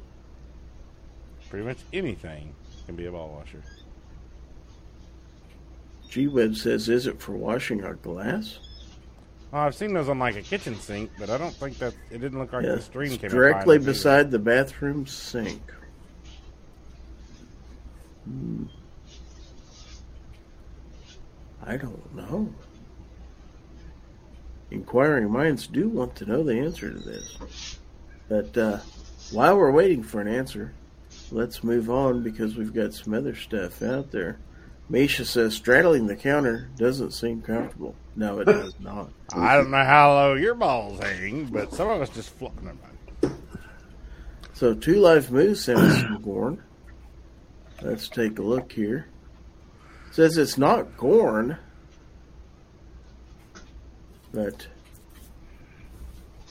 Pretty much anything can be a ball washer. G Web says, is it for washing our glass? Oh, I've seen those on like a kitchen sink, but I don't think that it didn't look like the stream came directly up behind either. beside the bathroom sink. Hmm. I don't know. Inquiring minds do want to know the answer to this. But uh, while we're waiting for an answer, let's move on because we've got some other stuff out there. Misha says straddling the counter doesn't seem comfortable. No, it does not. I don't know how low your balls hang, but some of us just flop them. So Two Life Moose sent us some Gorn. Let's take a look here. says it's not Gorn, but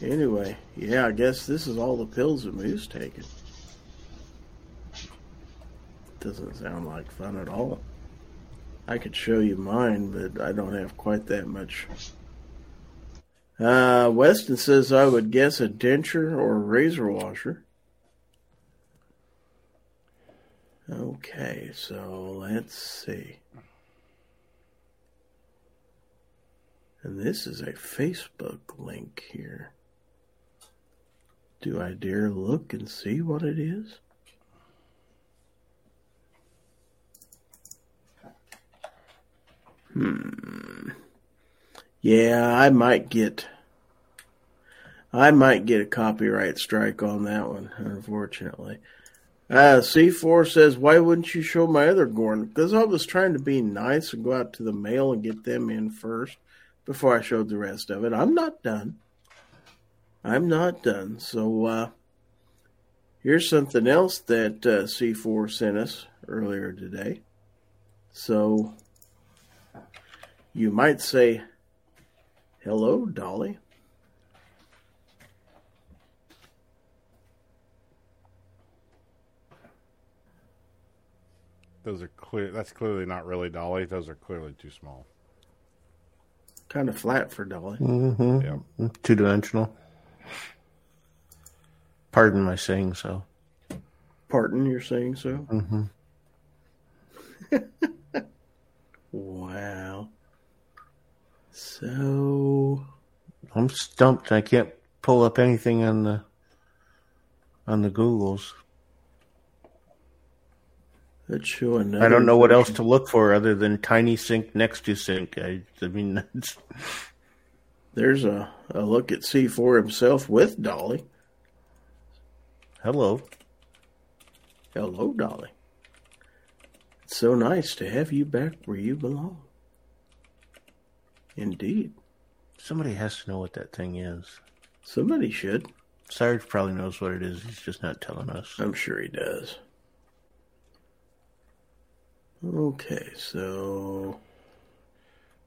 anyway, yeah, I guess this is all the pills that Moose taking. Doesn't sound like fun at all. I could show you mine, but I don't have quite that much. Uh, Weston says I would guess a denture or a razor washer. Okay, so let's see. And this is a Facebook link here. Do I dare look and see what it is? Hmm. Yeah, I might get I might get a copyright strike on that one, unfortunately. Uh, C4 says, Why wouldn't you show my other Gorn? Because I was trying to be nice and go out to the mail and get them in first before I showed the rest of it. I'm not done. I'm not done. So, uh, here's something else that uh, C4 sent us earlier today. So, you might say, Hello, Dolly. Those are clear. That's clearly not really Dolly. Those are clearly too small. Kind of flat for Dolly. Mm-hmm. Two dimensional. Pardon my saying so. Pardon, you're saying so? Mm-hmm. Wow. So I'm stumped. I can't pull up anything on the on the Googles. show another. I don't know what else to look for other than tiny sink next to sink. I, I mean, that's, There's a, a look at C4 himself with Dolly. Hello. Hello, Dolly. It's so nice to have you back where you belong. Indeed. Somebody has to know what that thing is. Somebody should. Sarge probably knows what it is. He's just not telling us. I'm sure he does. Okay, so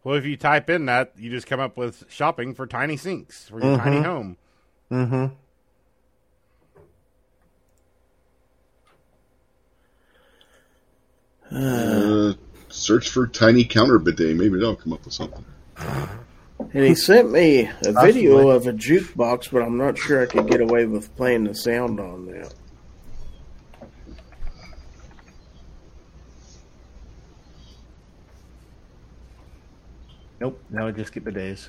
Well, if you type in that, you just come up with shopping for tiny sinks for your tiny Mhm. home. Mm-hmm. Uh, search for tiny counter bidet. Maybe that'll come up with something. And he sent me a video of a jukebox, but I'm not sure I could get away with playing the sound on that. Nope. Now I just get bidets.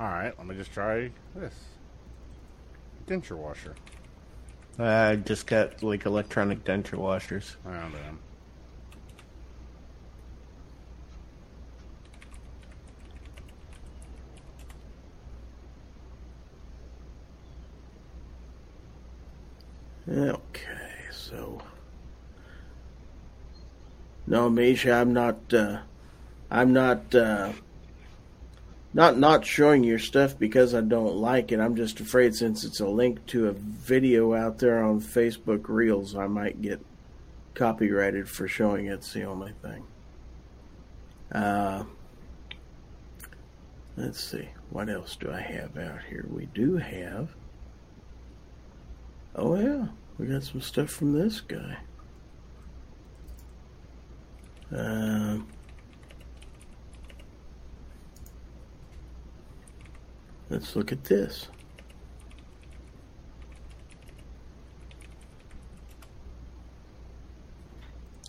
All right, let me just try this denture washer. I just got like electronic denture washers. Oh damn. Okay, so no, Misha, I'm not. Uh, I'm not. Uh, not not showing your stuff because I don't like it. I'm just afraid since it's a link to a video out there on Facebook Reels, I might get copyrighted for showing it. It's the only thing. Uh, let's see. What else do I have out here? We do have. Oh yeah, we got some stuff from this guy. Um, let's look at this.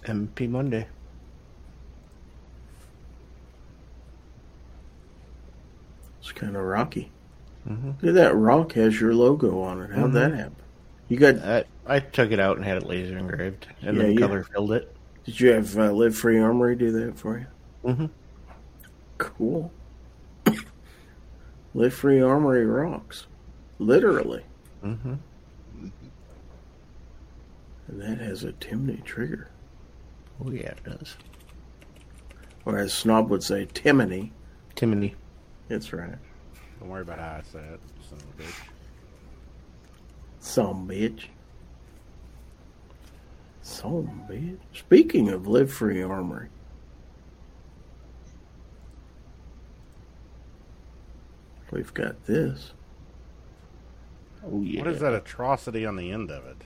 MP Monday. It's kind of rocky. Mm-hmm. Look at that rock has your logo on it. How'd that Mhm. happen? You got? I, I took it out and had it laser engraved, and Yeah, then yeah. color filled it. Did you have uh, Live Free Armory do that for you? Mm-hmm. Cool. Live Free Armory rocks, literally, Mm-hmm. and that has a Timney trigger, Oh yeah, it does. or as Snob would say, Timony. Timony. That's right. Don't worry about how I say it, son of a bitch. Some bitch. Some bitch. Speaking of Live Free Armory, we've got this. Oh yeah. What is that atrocity on the end of it?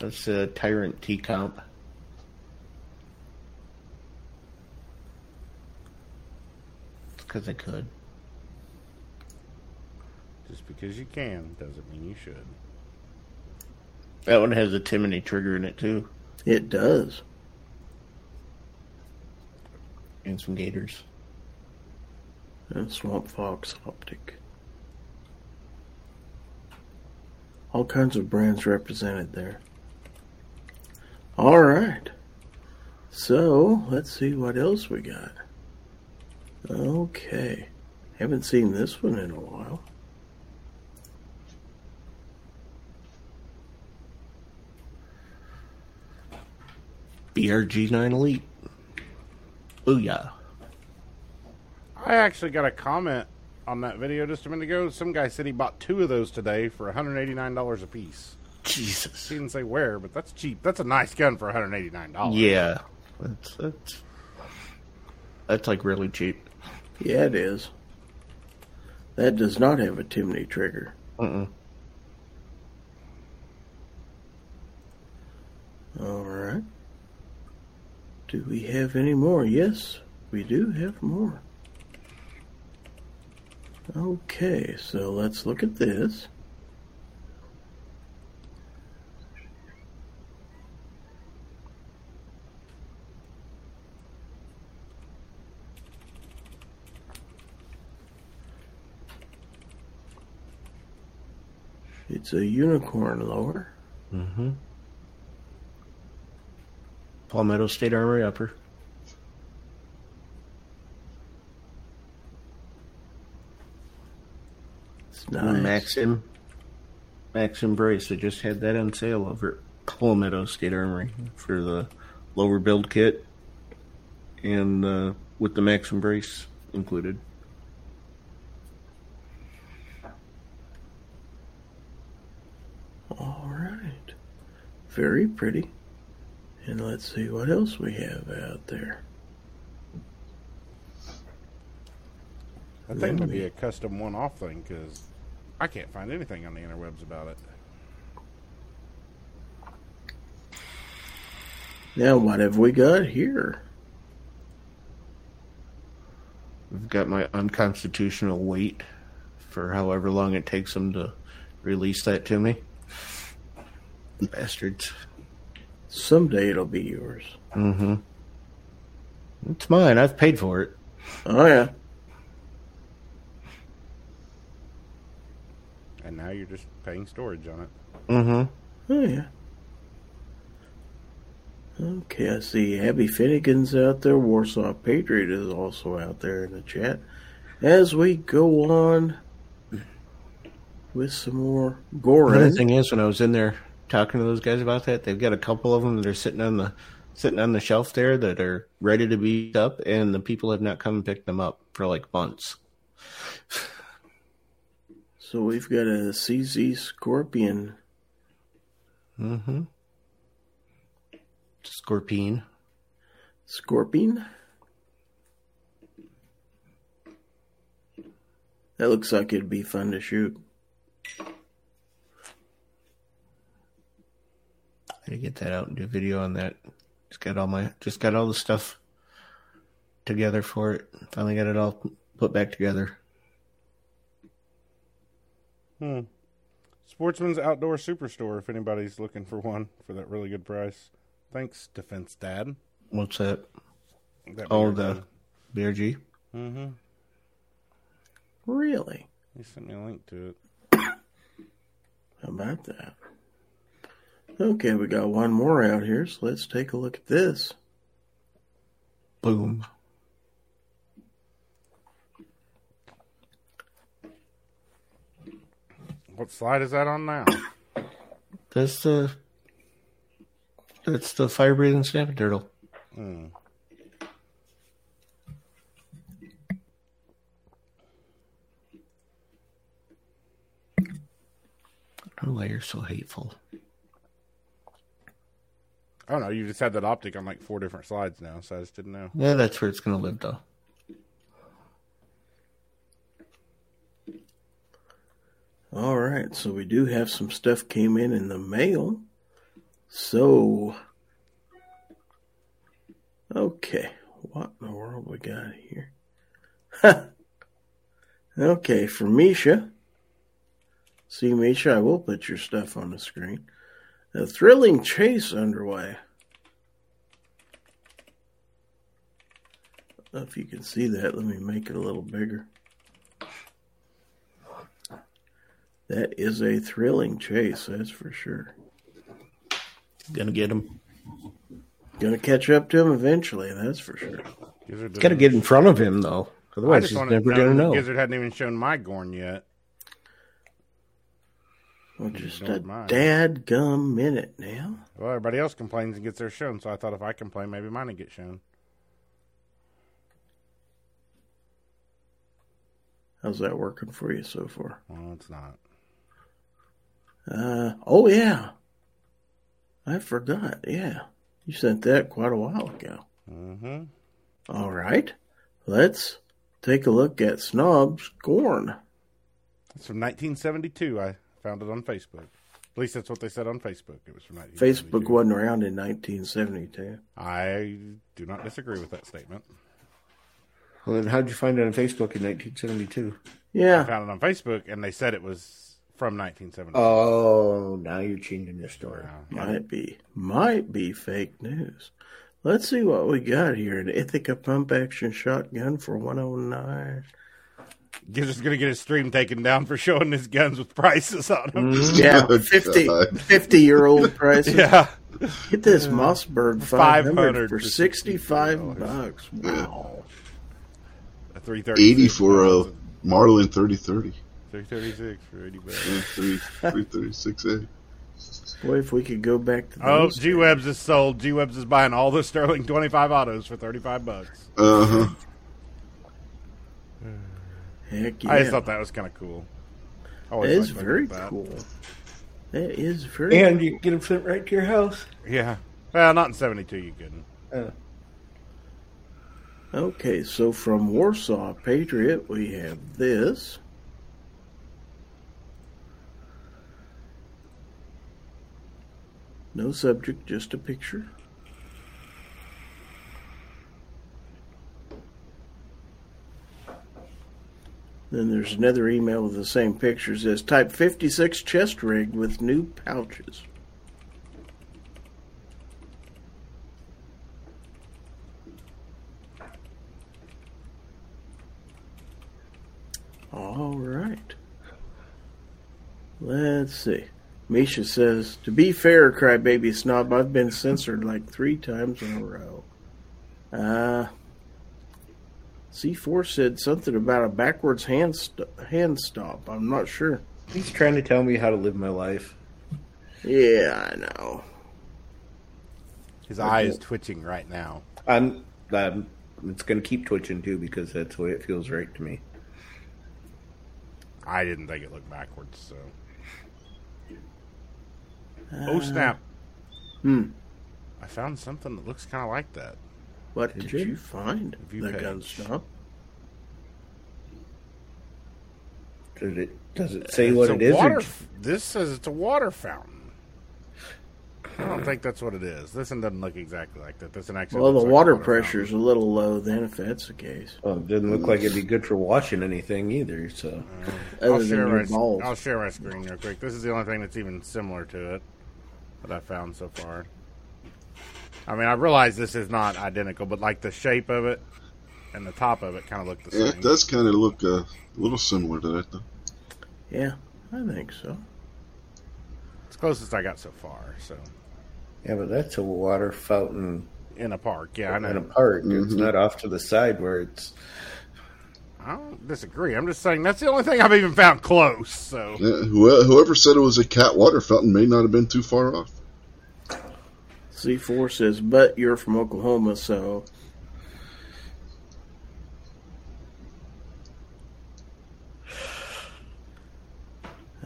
That's a Tyrant T comp. Because I could. Just because you can doesn't mean you should. That one has a Timony trigger in it too, It does. and some gators. And Swamp Fox Optic. All kinds of brands represented there. All right. So, let's see what else we got. Okay. Haven't seen this one in a while. BRG9 Elite. Booyah. I actually got a comment on that video just a minute ago. Some guy said he bought two of those today for $189 a piece. Jesus. He didn't say where, but that's cheap. That's a nice gun for $189. Yeah. That's, that's, that's like really cheap. Yeah, it is. That does not have a Timney trigger. Mm-mm. All right. Do we have any more? Yes, we do have more. Okay, so let's look at this. It's a unicorn lower. Mm-hmm. Palmetto State Armory Upper. It's nice. Maxim Maxim brace. I just had that on sale over at Palmetto State Armory for the lower build kit and uh, with the Maxim brace included. All right. Very pretty. And let's see what else we have out there. That thing would be a custom one-off thing because I can't find anything on the interwebs about it. Now, what have we got here? I've got my unconstitutional wait for however long it takes them to release that to me. Bastards. Someday it'll be yours. Mm-hmm. It's mine. I've paid for it. Oh, yeah. And now you're just paying storage on it. Mm-hmm. Oh, yeah. Okay, I see Abby Finnegan's out there. Warsaw Patriot is also out there in the chat. As we go on with some more gore. The Gorn. thing is, when I was in there talking to those guys about that, they've got a couple of them that are sitting on the sitting on the shelf there that are ready to be up, and the people have not come and picked them up for like months. So we've got a CZ Scorpion. Mm-hmm. Scorpion. Scorpion? That looks like it'd be fun to shoot. Gotta get that out and do a video on that. Just got all my just got all the stuff together for it. Finally got it all put back together. Hmm. Sportsman's Outdoor Superstore, if anybody's looking for one for that really good price. Thanks, Defense Dad. What's that? That Oh, the BRG. Mm-hmm. Really? He sent me a link to it. How about that? Okay, we got one more out here, so let's take a look at this. Boom. What slide is that on now? That's the that's the fire breathing snapping turtle. Hmm. I don't know why you're so hateful. Oh no, you just had that optic on like four different slides now, so I just didn't know. Yeah, that's where it's gonna live though. All right, so we do have some stuff came in in the mail. So, okay, what in the world we got here? okay, for Misha. See, Misha, I will put your stuff on the screen. A thrilling chase underway. I don't know if you can see that. Let me make it a little bigger. That is a thrilling chase, that's for sure. Gonna get him. Gonna catch up to him eventually, that's for sure. Gizzard Gotta get in front of him though. Otherwise, he's never gonna know. Gizzard hadn't even shown my Gorn yet. Well, just a dad gum minute now. Well, everybody else complains and gets their shown, so I thought if I complain, maybe mine would get shown. How's that working for you so far? Well, it's not. Uh oh yeah. I forgot, yeah. You sent that quite a while ago. Mm-hmm. All right. Let's take a look at Snob's Gorn. It's from 1972. I found it on Facebook. At least that's what they said on Facebook. It was from 1972. Facebook wasn't around in 1972. I do not disagree with that statement. Well, then how'd you find it on Facebook in 1972? Yeah. I Yeah. found it on Facebook, and they said it was from 1972. Oh, now you're changing the story. Might be. Might be fake news. Let's see what we got here. An Ithaca pump action shotgun for 109. Gizzard's gonna get his stream taken down for showing his guns with prices on them. Yeah, oh, 50, 50 year old prices. Yeah. Get this Mossberg 500 500 for for 65 bucks. Wow. A 330. 80 for a Marlin 3030. Three thirty six for eighty bucks. Yeah, three three thirty six A. Boy, if we could go back to Oh, those G Webs is sold. G Webs is buying all the Sterling twenty five autos for thirty five bucks. Uh huh. Heck yeah. I just thought that was kind of cool. I That always is liked looking very cool. That is very And you can get them sent right to your house. Yeah. Well, not in seventy two. You couldn't. Uh, Okay, so from Warsaw Patriot, we have this. No subject, just a picture. Then there's another email with the same picture. Says Type 56 chest rig with new pouches. All right. Let's see. Misha says, To be fair, crybaby snob, I've been censored like three times in a row. Uh, C4 said something about a backwards hand, st- hand stop. I'm not sure. he's trying to tell me how to live my life. Yeah, I know. His eye is twitching right now. I'm, I'm it's going to keep twitching too because that's the way it feels right to me. I didn't think it looked backwards. So. Uh, Oh snap! Hmm. I found something that looks kind of like that. What Did did, you? you find? View the page. gun stop. Does it does it say It's what it is? Water, f- this says it's a water fountain. I don't think that's what it is. This one doesn't look exactly like that. This one actually. Well, the like a water fountain. pressure's a little low then, if that's the case. well, it doesn't look like it'd be good for washing anything either. So uh, Other I'll share, your my, balls. I'll share my screen real quick. This is the only thing that's even similar to it that I found so far. I mean, I realize this is not identical, but like the shape of it and the top of it kind of look the Yeah, same. it does kind of look uh, a little similar to that, though. Yeah, I think so. It's closest I got so far. So yeah, but that's a water fountain in a park, yeah, I in a park. It's Mhm. not off to the side where it's. I don't disagree. I'm just saying that's the only thing I've even found close. So Yeah, whoever, whoever said it was a cat water fountain may not have been too far off. C4 says, but you're from Oklahoma, so.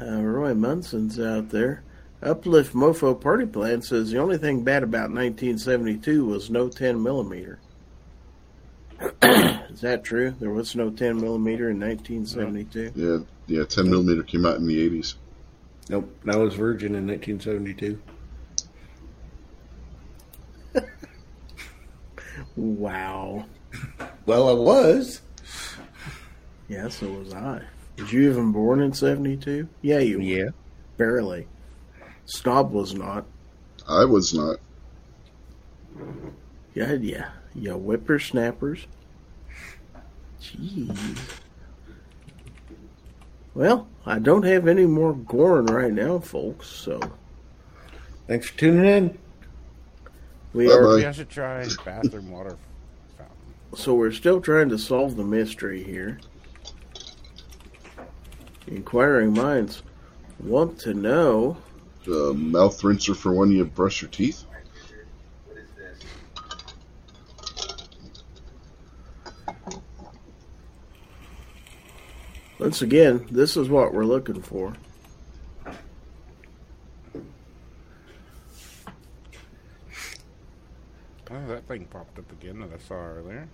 Uh, Roy Munson's out there. Uplift Mofo Party Plan says the only thing bad about 1972 was no 10 millimeter. Is that true? There was no 10 millimeter in 1972. Yeah, yeah, 10 millimeter came out in the 80s. Nope, that was Virgin in 1972. Wow. Well, I was. Yeah, so was I. Was you even born in 72? Yeah, you were. Yeah. Barely. Snob was not. I was not. Yeah, yeah. Yeah, whippersnappers. Jeez. Well, I don't have any more Gorn right now, folks, so Thanks for tuning in. We Bye-bye. are maybe I should try bathroom water fountain. so we're still trying to solve the mystery here. Inquiring minds want to know Uh, mouth rinser for when you brush your teeth. What is this? once again, this is what we're looking for. That thing popped up again that I saw earlier.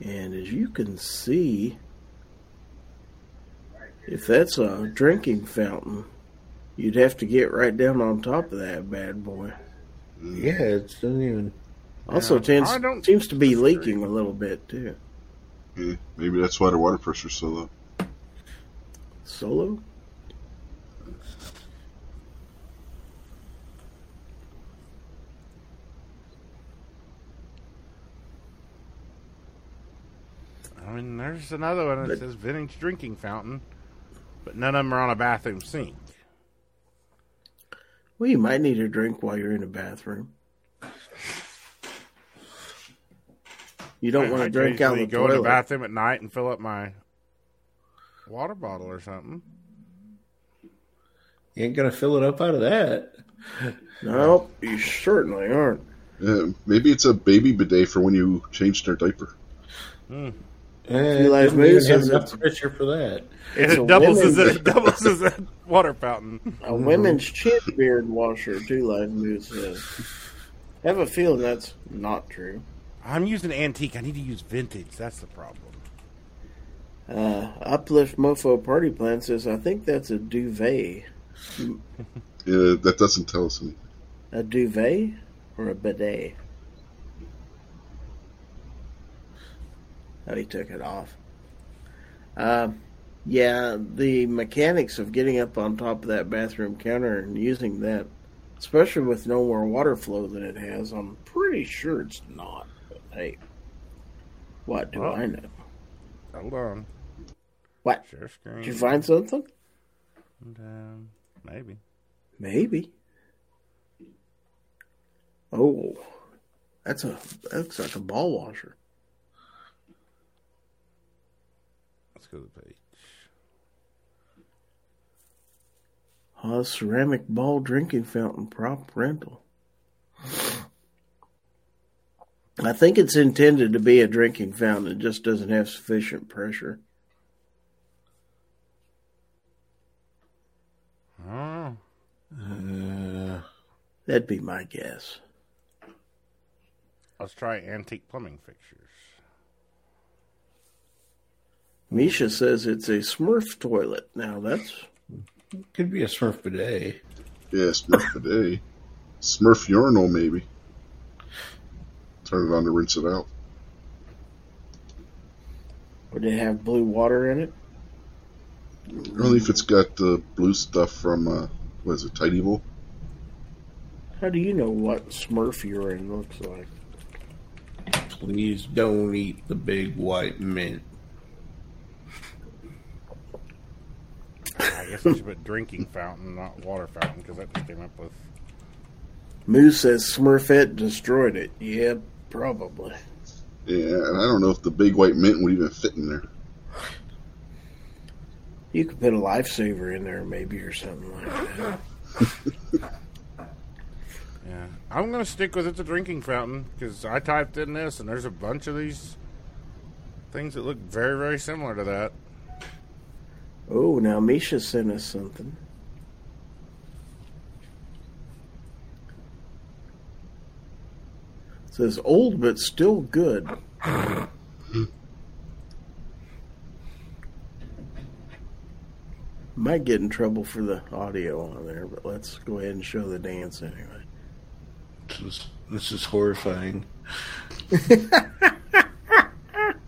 And as you can see, if that's a drinking fountain, you'd have to get right down on top of that bad boy. Yeah, it doesn't even. Also, Yeah, tends I don't seems to be disagree. leaking a little bit too. Yeah, maybe that's why the water pressure's so low. Solo. I mean, there's another one that But- says vintage drinking fountain, but none of them are on a bathroom sink. Well, you might need a drink while you're in the bathroom. You don't want to drink out of the go in the bathroom at night and fill up my water bottle or something. You ain't gonna fill it up out of that. Nope, you certainly aren't. Uh, maybe it's a baby bidet for when you change their diaper. Eh, Two Live didn't Moose have enough a- pressure for that. It's it doubles as a doubles as a water fountain. A women's chin beard washer, Two Live Moose says. I have a feeling that's not true. I'm using antique. I need to use vintage. That's the problem. Uh, Uplift Mofo Party Plan says, I think that's a duvet. Yeah, that doesn't tell us anything. A duvet or a bidet? Oh, he took it off. Um, yeah, the mechanics of getting up on top of that bathroom counter and using that, especially with no more water flow than it has, I'm pretty sure it's not. But hey, what do Well. I know? Hold on. What? Share screen. Did you find something? And, um, maybe. Maybe. Oh, that's a that looks like a ball washer. Let's go to the page. A ceramic ball drinking fountain prop rental. I think it's intended to be a drinking fountain. It just doesn't have sufficient pressure. Oh, Uh, that'd be my guess. let's try antique plumbing fixtures. Misha says it's a Smurf toilet. Now that's Could be a Smurf bidet. Yeah, Smurf bidet. Smurf urinal, maybe. Turn it on to rinse it out. would it have blue water in it? Only if it's got the blue stuff from, uh, what is it, Tidy Bowl? How do you know what Smurf urine looks like? Please don't eat the big white mint. Guess I should put drinking fountain, not water fountain, because that just came up with. Moose says Smurfette destroyed it. Yeah, probably. Yeah, and I don't know if the big white mint would even fit in there. You could put a lifesaver in there, maybe, or something like that. Yeah, I'm gonna stick with it's a drinking fountain because I typed in this and there's a bunch of these things that look very, very similar to that. Oh, now Misha sent us something. It says old but still good. Might get in trouble for the audio on there, but let's go ahead and show the dance anyway. This is, this is horrifying.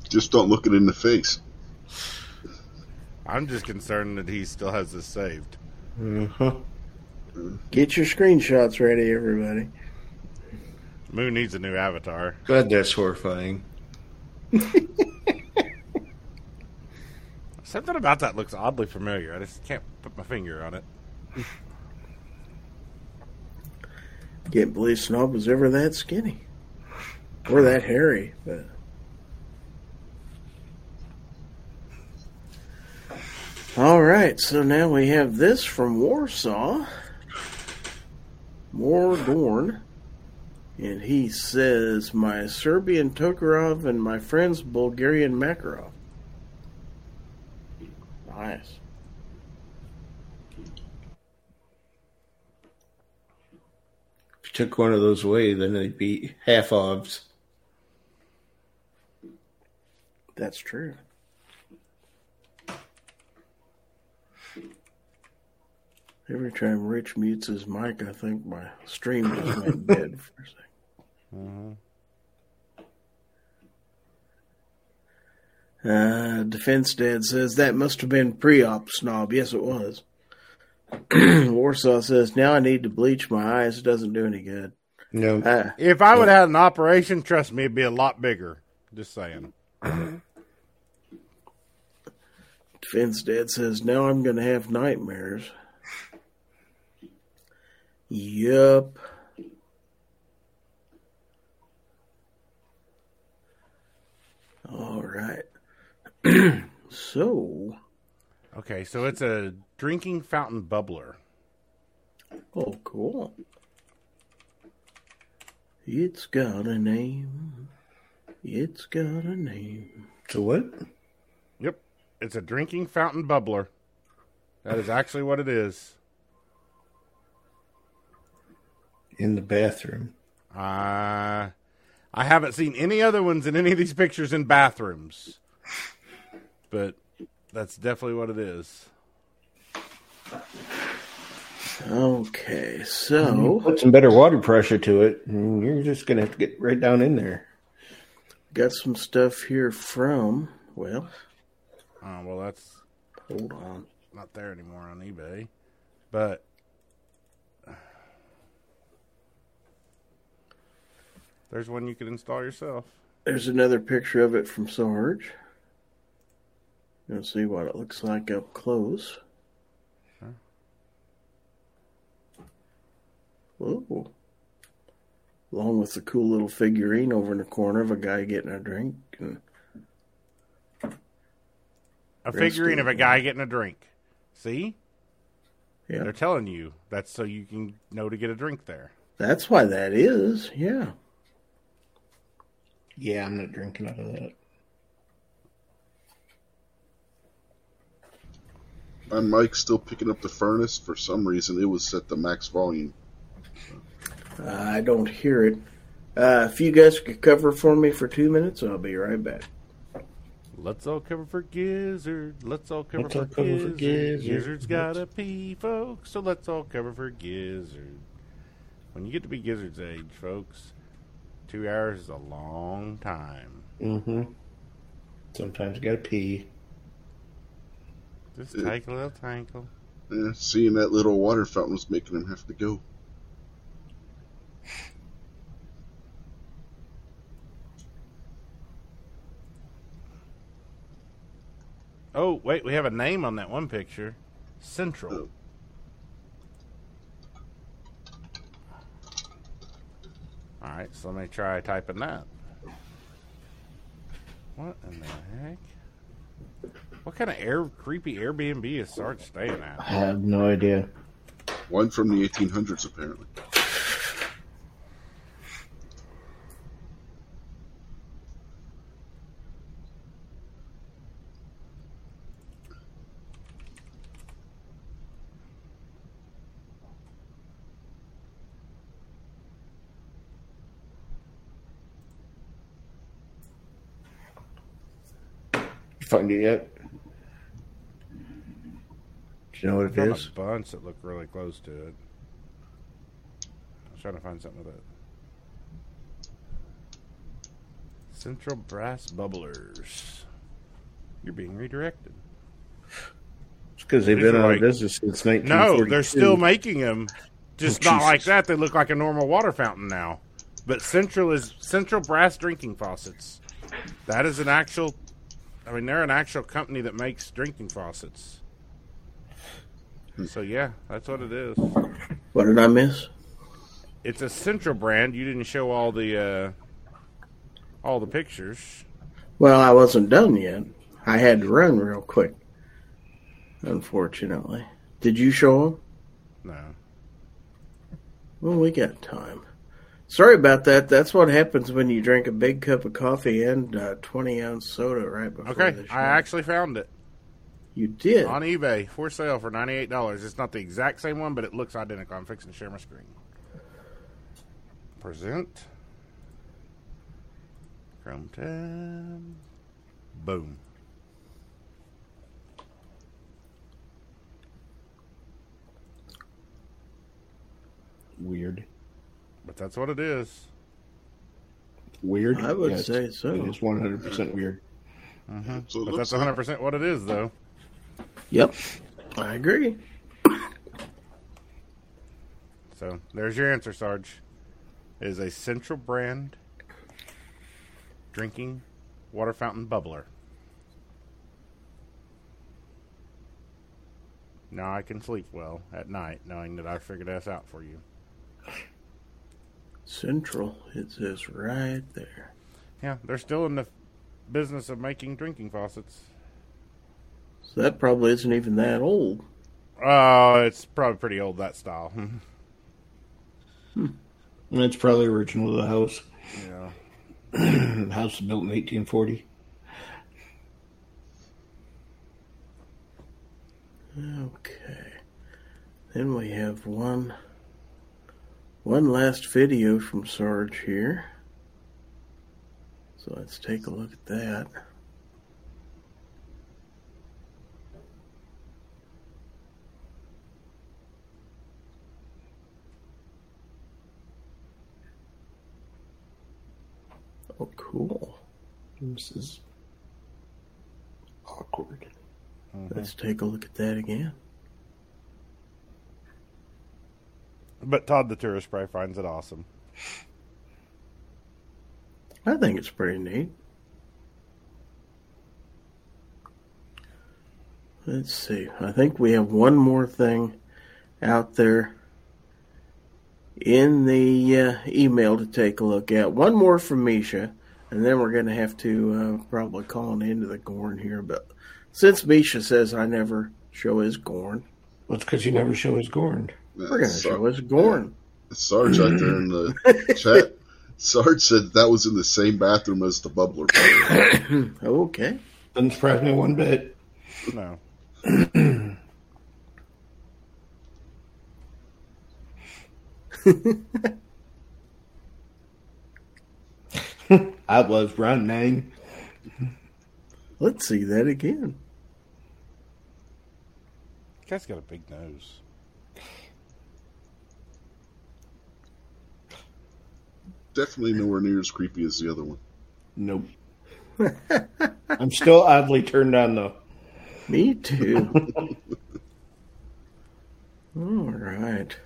Just don't look it in the face. I'm just concerned that he still has this saved. Uh-huh. Get your screenshots ready, everybody. Moon needs a new avatar. God, that's horrifying. Something about that looks oddly familiar. I just can't put my finger on it. Can't believe Snob was ever that skinny. Or that hairy, but All right, so now we have this from Warsaw. Morgorn. And he says, My Serbian Tokarev and my friend's Bulgarian Makarov. Nice. If you took one of those away, then they'd be half odds. That's true. Every time Rich mutes his mic, I think my stream just went dead for a second. Uh, Defense Dad says that must have been pre-op snob. Yes, it was. Warsaw says now I need to bleach my eyes. It doesn't do any good. No. Uh, If I would have had an operation, trust me, it'd be a lot bigger. Just saying. Defense Dad says now I'm going to have nightmares. Yup. All right. so, Okay, so it's a drinking fountain bubbler. Oh, cool. It's got a name. It's got a name. So what? Yep, it's a drinking fountain bubbler. That is actually what it is. In the bathroom. Uh, I haven't seen any other ones in any of these pictures in bathrooms, but that's definitely what it is. Okay, so Put some better water pressure to it, and you're just gonna have to get right down in there. got some stuff here from. Well, Oh well, that's hold on. not there anymore on eBay, but there's one you can install yourself. There's another picture of it from Sarge. You'll see what it looks like up close. Whoa. Along with the cool little figurine over in the corner of a guy getting a drink. And A figurine of of a guy getting a drink. See, yeah, they're telling you that's so you can know to get a drink there. that's why that is. Yeah. Yeah, I'm not drinking out of that. My mic's still picking up the furnace. For some reason, it was set to max volume. Uh, I don't hear it. Uh, if you guys could cover for me for two minutes, I'll be right back. Let's all cover for Gizzard. Let's all cover, Let's for, all cover for Gizzard. Gizzard. Gizzard's got a pee, folks. So let's all cover for Gizzard. When you get to be Gizzard's age, folks, two hours is a long time. Mm-hmm. Sometimes you gotta pee. Just Yeah. take a little tinkle. Eh, seeing that little water fountain was making him have to go. Oh, wait, we have a name on that one picture. Central. Oh. All right, so let me try typing that. What in the heck? What kind of air creepy Airbnb is Sarge staying at? I have no idea. One from the 1800s, apparently. Find it yet? Do you know what it is? a bunch that look really close to it. I was trying to find something with it. Central brass bubblers. You're being redirected. It's because they've been out like- of business since No, they're still making them, just Oh, not like that. They look like a normal water fountain now. But Central is Central Brass Drinking Faucets. That is an actual. I mean, they're an actual company that makes drinking faucets. So yeah, that's what it is. What did I miss? It's a Central brand. You didn't show all the uh, all the pictures. Well, I wasn't done yet. I had to run real quick. Unfortunately. Did you show them? No. Well, we got time. Sorry about that. That's what happens when you drink a big cup of coffee and uh, 20 ounce soda right before Okay, the show. I actually found it You did? on eBay for sale for ninety eight dollars. It's not the exact same one, but it looks identical. I'm fixing to share my screen. Present. Chrome tab. Boom. Weird. But that's what it is. Weird. I would Yes, say so. It is 100% weird. So it But that's 100% what it is, though. Yep. I agree. So there's your answer, Sarge. It is a Central brand drinking water fountain bubbler. Now I can sleep well at night knowing that I figured this out for you. Central. It says right there. Yeah, they're still in the business of making drinking faucets. So that probably isn't even that old. Oh, it's probably pretty old that style. Hmm. That's probably original to the house. yeah. The house was built in 1840. Okay. Then we have one one last video from Sarge here. So let's take a look at that. Oh, cool. This is awkward. Mm-hmm. Let's take a look at that again. But Todd the tourist probably finds it awesome. I think it's pretty neat. Let's see. I think we have one more thing out there in the uh, email to take a look at. One more from Misha, and then we're going to have to uh, probably call an end to the Gorn here. But since Misha says I never show his Gorn, Well, it's because you never show his Gorn. We're going to Sar- show his Gorn. Sarge out there in the chat. Sarge said that was in the same bathroom as the bubbler. okay. Doesn't surprise me one bit. No. I was running. Let's see that again. Guy's got a big nose. Definitely nowhere near as creepy as the other one. Nope. I'm still oddly turned on though. Me too. All right.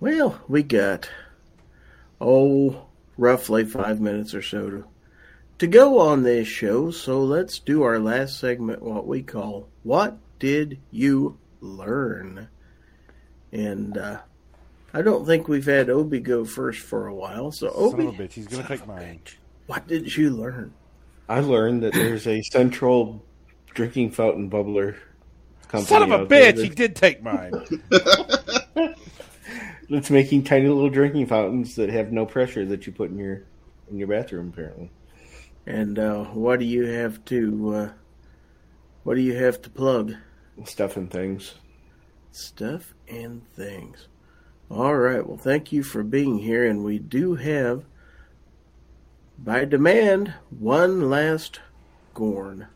Well, we got oh, roughly five minutes or so to to go on this show. So let's do our last segment, what we call "What Did You Learn?" And uh, I don't think we've had Obi go first for a while. So Obi, Son of a bitch, he's gonna take mine. what did you learn? I learned that there's a central drinking fountain bubbler company. Son of a out there bitch, he did take mine. that's making tiny little drinking fountains that have no pressure that you put in your in your bathroom. Apparently, And uh, what do you have to uh, what do you have to plug? stuff and things. stuff and things. All right. Well, thank you for being here. And we do have, by demand, one last Gorn.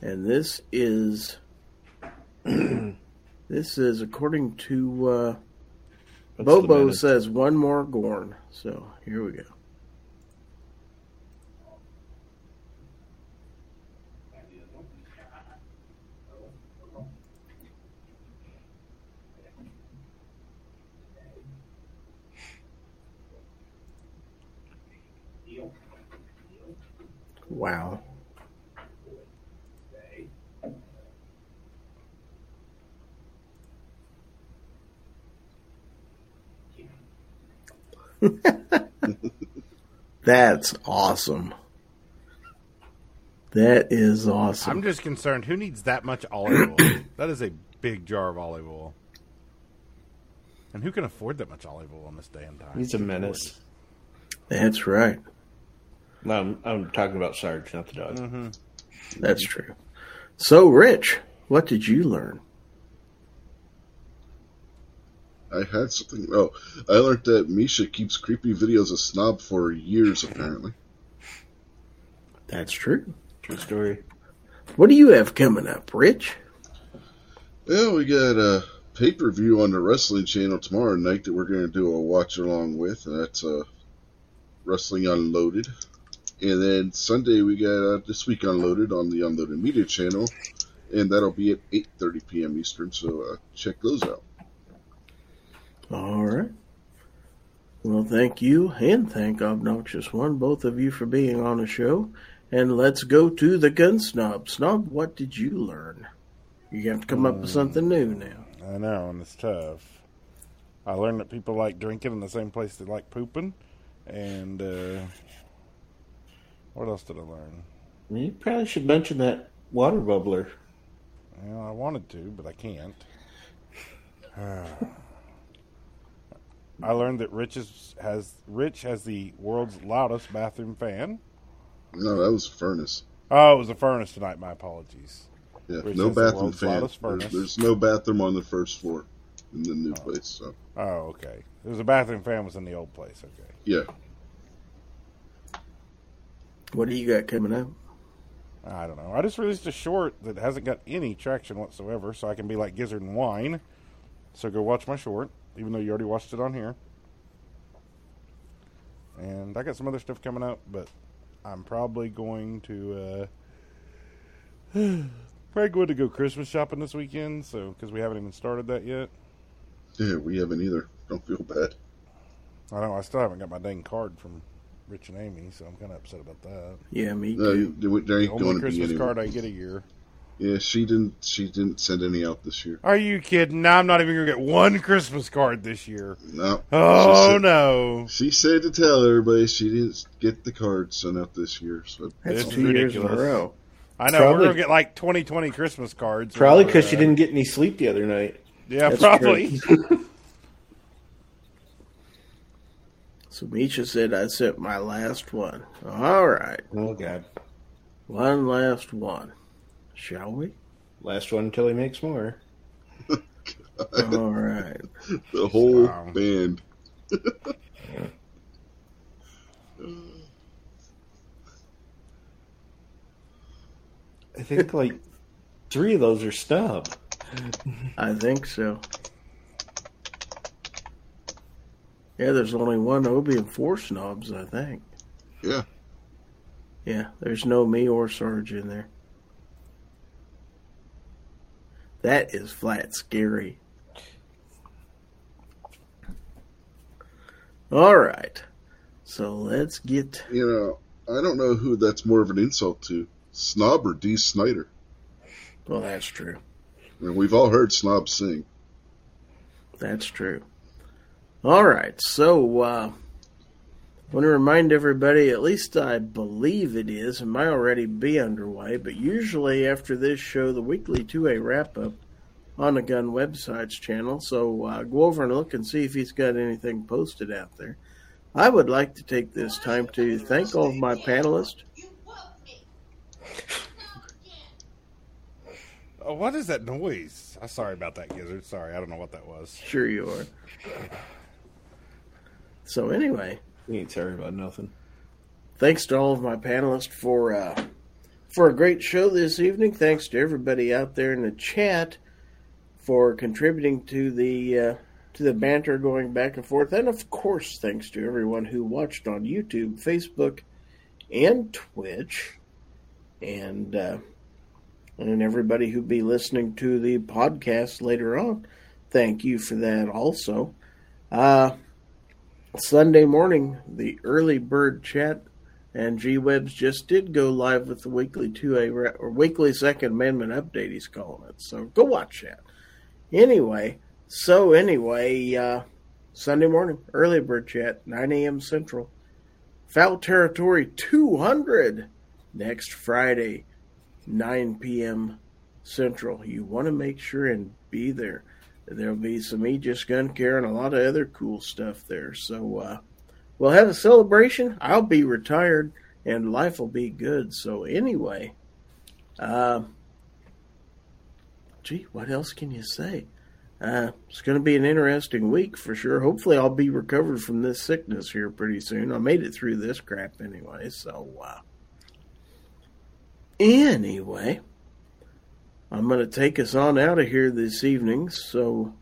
And this is, this is according to, uh, Bobo says one more Gorn. So here we go. Wow. That's awesome. That is awesome. I'm just concerned. Who needs that much olive oil? that is a big jar of olive oil. And who can afford that much olive oil in this day and time? He's a menace. That's right. No, I'm, I'm talking about Sarge, not the dog. Mm-hmm. That's true. So, Rich, what did you learn? I had something. Oh, I learned that Misha keeps creepy videos of Snob for years, apparently. That's true. True story. What do you have coming up, Rich? Yeah, we got a pay per view on the wrestling channel tomorrow night that we're going to do a watch along with. And that's uh, Wrestling Unloaded. And then Sunday we got uh, This Week Unloaded on the Unloaded Media channel. And that'll be at 8.30 p.m. Eastern, so uh, check those out. All right. Well, thank you, and thank Obnoxious One, both of you, for being on the show. And let's go to the gun snob. Snob, what did you learn? You have to come up with something new now. I know, and it's tough. I learned that people like drinking in the same place they like pooping. And uh, what else did I learn? You probably should mention that water bubbler. Well, I wanted to, but I can't. I learned that Rich is, has Rich has the world's loudest bathroom fan. No, that was a furnace. Oh, it was a furnace tonight. My apologies. Yeah, Rich no has the bathroom fan. loudest There's, there's no bathroom on the first floor in the new oh. place. So Oh, okay. There's a bathroom fan was in the old place. Okay. yeah, What do you got coming up? I don't know. I just released a short that hasn't got any traction whatsoever, so I can be like Gizzard and whine. So go watch my short, even though you already watched it on here. And I got some other stuff coming up, but I'm probably going to uh, probably going to go Christmas shopping this weekend. So because we haven't even started that yet. yeah, we haven't either. Don't feel bad. I know I still haven't got my dang card from Rich and Amy, so I'm kind of upset about that. Yeah, me No, too. there there ain't The only going to be Christmas any. card I get a year. Yeah, she didn't. She didn't send any out this year. Are you kidding? Now I'm not even gonna get one Christmas card this year. No. Oh she said, no! She said to tell everybody she didn't get the card sent out this year. So That's This is two years in a ridiculous. row. I know Probably- we're gonna get like 2020 Christmas cards. Probably because she uh, didn't get any sleep the other night. Yeah, That's probably. So Misha said I sent my last one. All right, Oh God! one last one. Shall we? Last one until he makes more. All right. the whole Wow. band. I think like three of those are snub. I think so. Yeah, there's only one Obi and four snobs, I think. Yeah. Yeah, there's no me or Sarge in there. That is flat scary. All right. So let's get. You know, I don't know who that's more of an insult to, Snob or Dee Snider. Well, that's true. I mean, we've all heard Snob sing. That's true. All right. So, uh, I want to remind everybody, at least I believe it is, it might already be underway, but usually after this show, the weekly 2A wrap up on the Gun Websites channel. So, uh, go over and look and see if he's got anything posted out there. I would like to take this time to thank all of my panelists. Oh, what is that noise? I'm sorry about that, Gizzard. Sorry, I don't know what that was. Sure, you are. So, anyway. We ain't sorry about nothing. thanks to all of my panelists for uh, for a great show this evening. Thanks to everybody out there in the chat for contributing to the uh, to the banter going back and forth, and of course, thanks to everyone who watched on YouTube, Facebook, and Twitch, and uh, and everybody who'd be listening to the podcast later on. Thank you for that also. Uh, Sunday morning, the early bird chat and G Webs just did go live with the weekly 2A or weekly Second Amendment update, he's calling it. So go watch that. Anyway, so anyway, uh, Sunday morning, early bird chat, 9 a.m. Central. Fowl Territory 200 next Friday, 9 p.m. Central. You want to make sure and be there. There'll be some Aegis gun care and a lot of other cool stuff there. So uh, we'll have a celebration. I'll be retired and life will be good. So anyway, uh, gee, what else can you say? Uh, it's going to be an interesting week for sure. Hopefully, I'll be recovered from this sickness here pretty soon. I made it through this crap anyway. So uh, anyway. I'm going to take us on out of here this evening. So,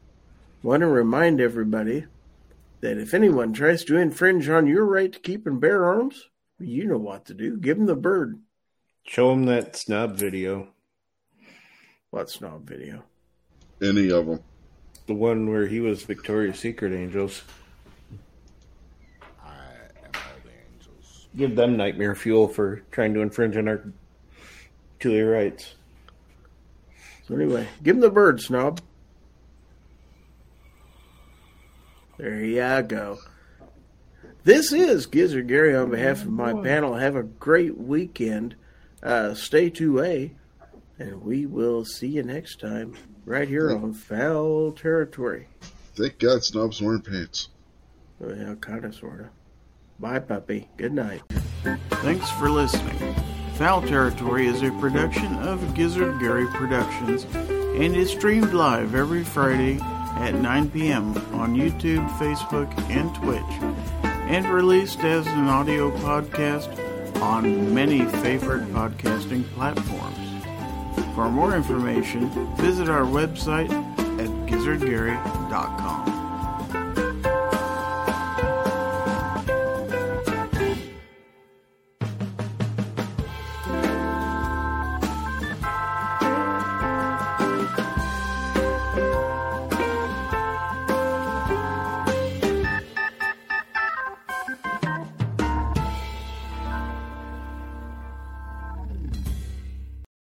want to remind everybody that if anyone tries to infringe on your right to keep and bear arms, you know what to do. Give them the bird. Show them that snob video. What snob video? Any of them. The one where he was Victoria's Secret Angels. I am all the angels. Give them nightmare fuel for trying to infringe on our two rights. So, anyway, give him the bird, snob. There you go. This is Gizzard Gary on behalf of my panel. Have a great weekend. Uh, stay 2A. And we will see you next time right here on Fowl Territory. Thank God Snob's wearing pants. Well, kind of, sort of. Bye, puppy. Good night. Thanks for listening. Fowl Territory is a production of Gizzard Gary Productions and is streamed live every Friday at 9 p.m. on YouTube, Facebook, and Twitch, and released as an audio podcast on many favorite podcasting platforms. For more information, visit our website at gizzardgary.com.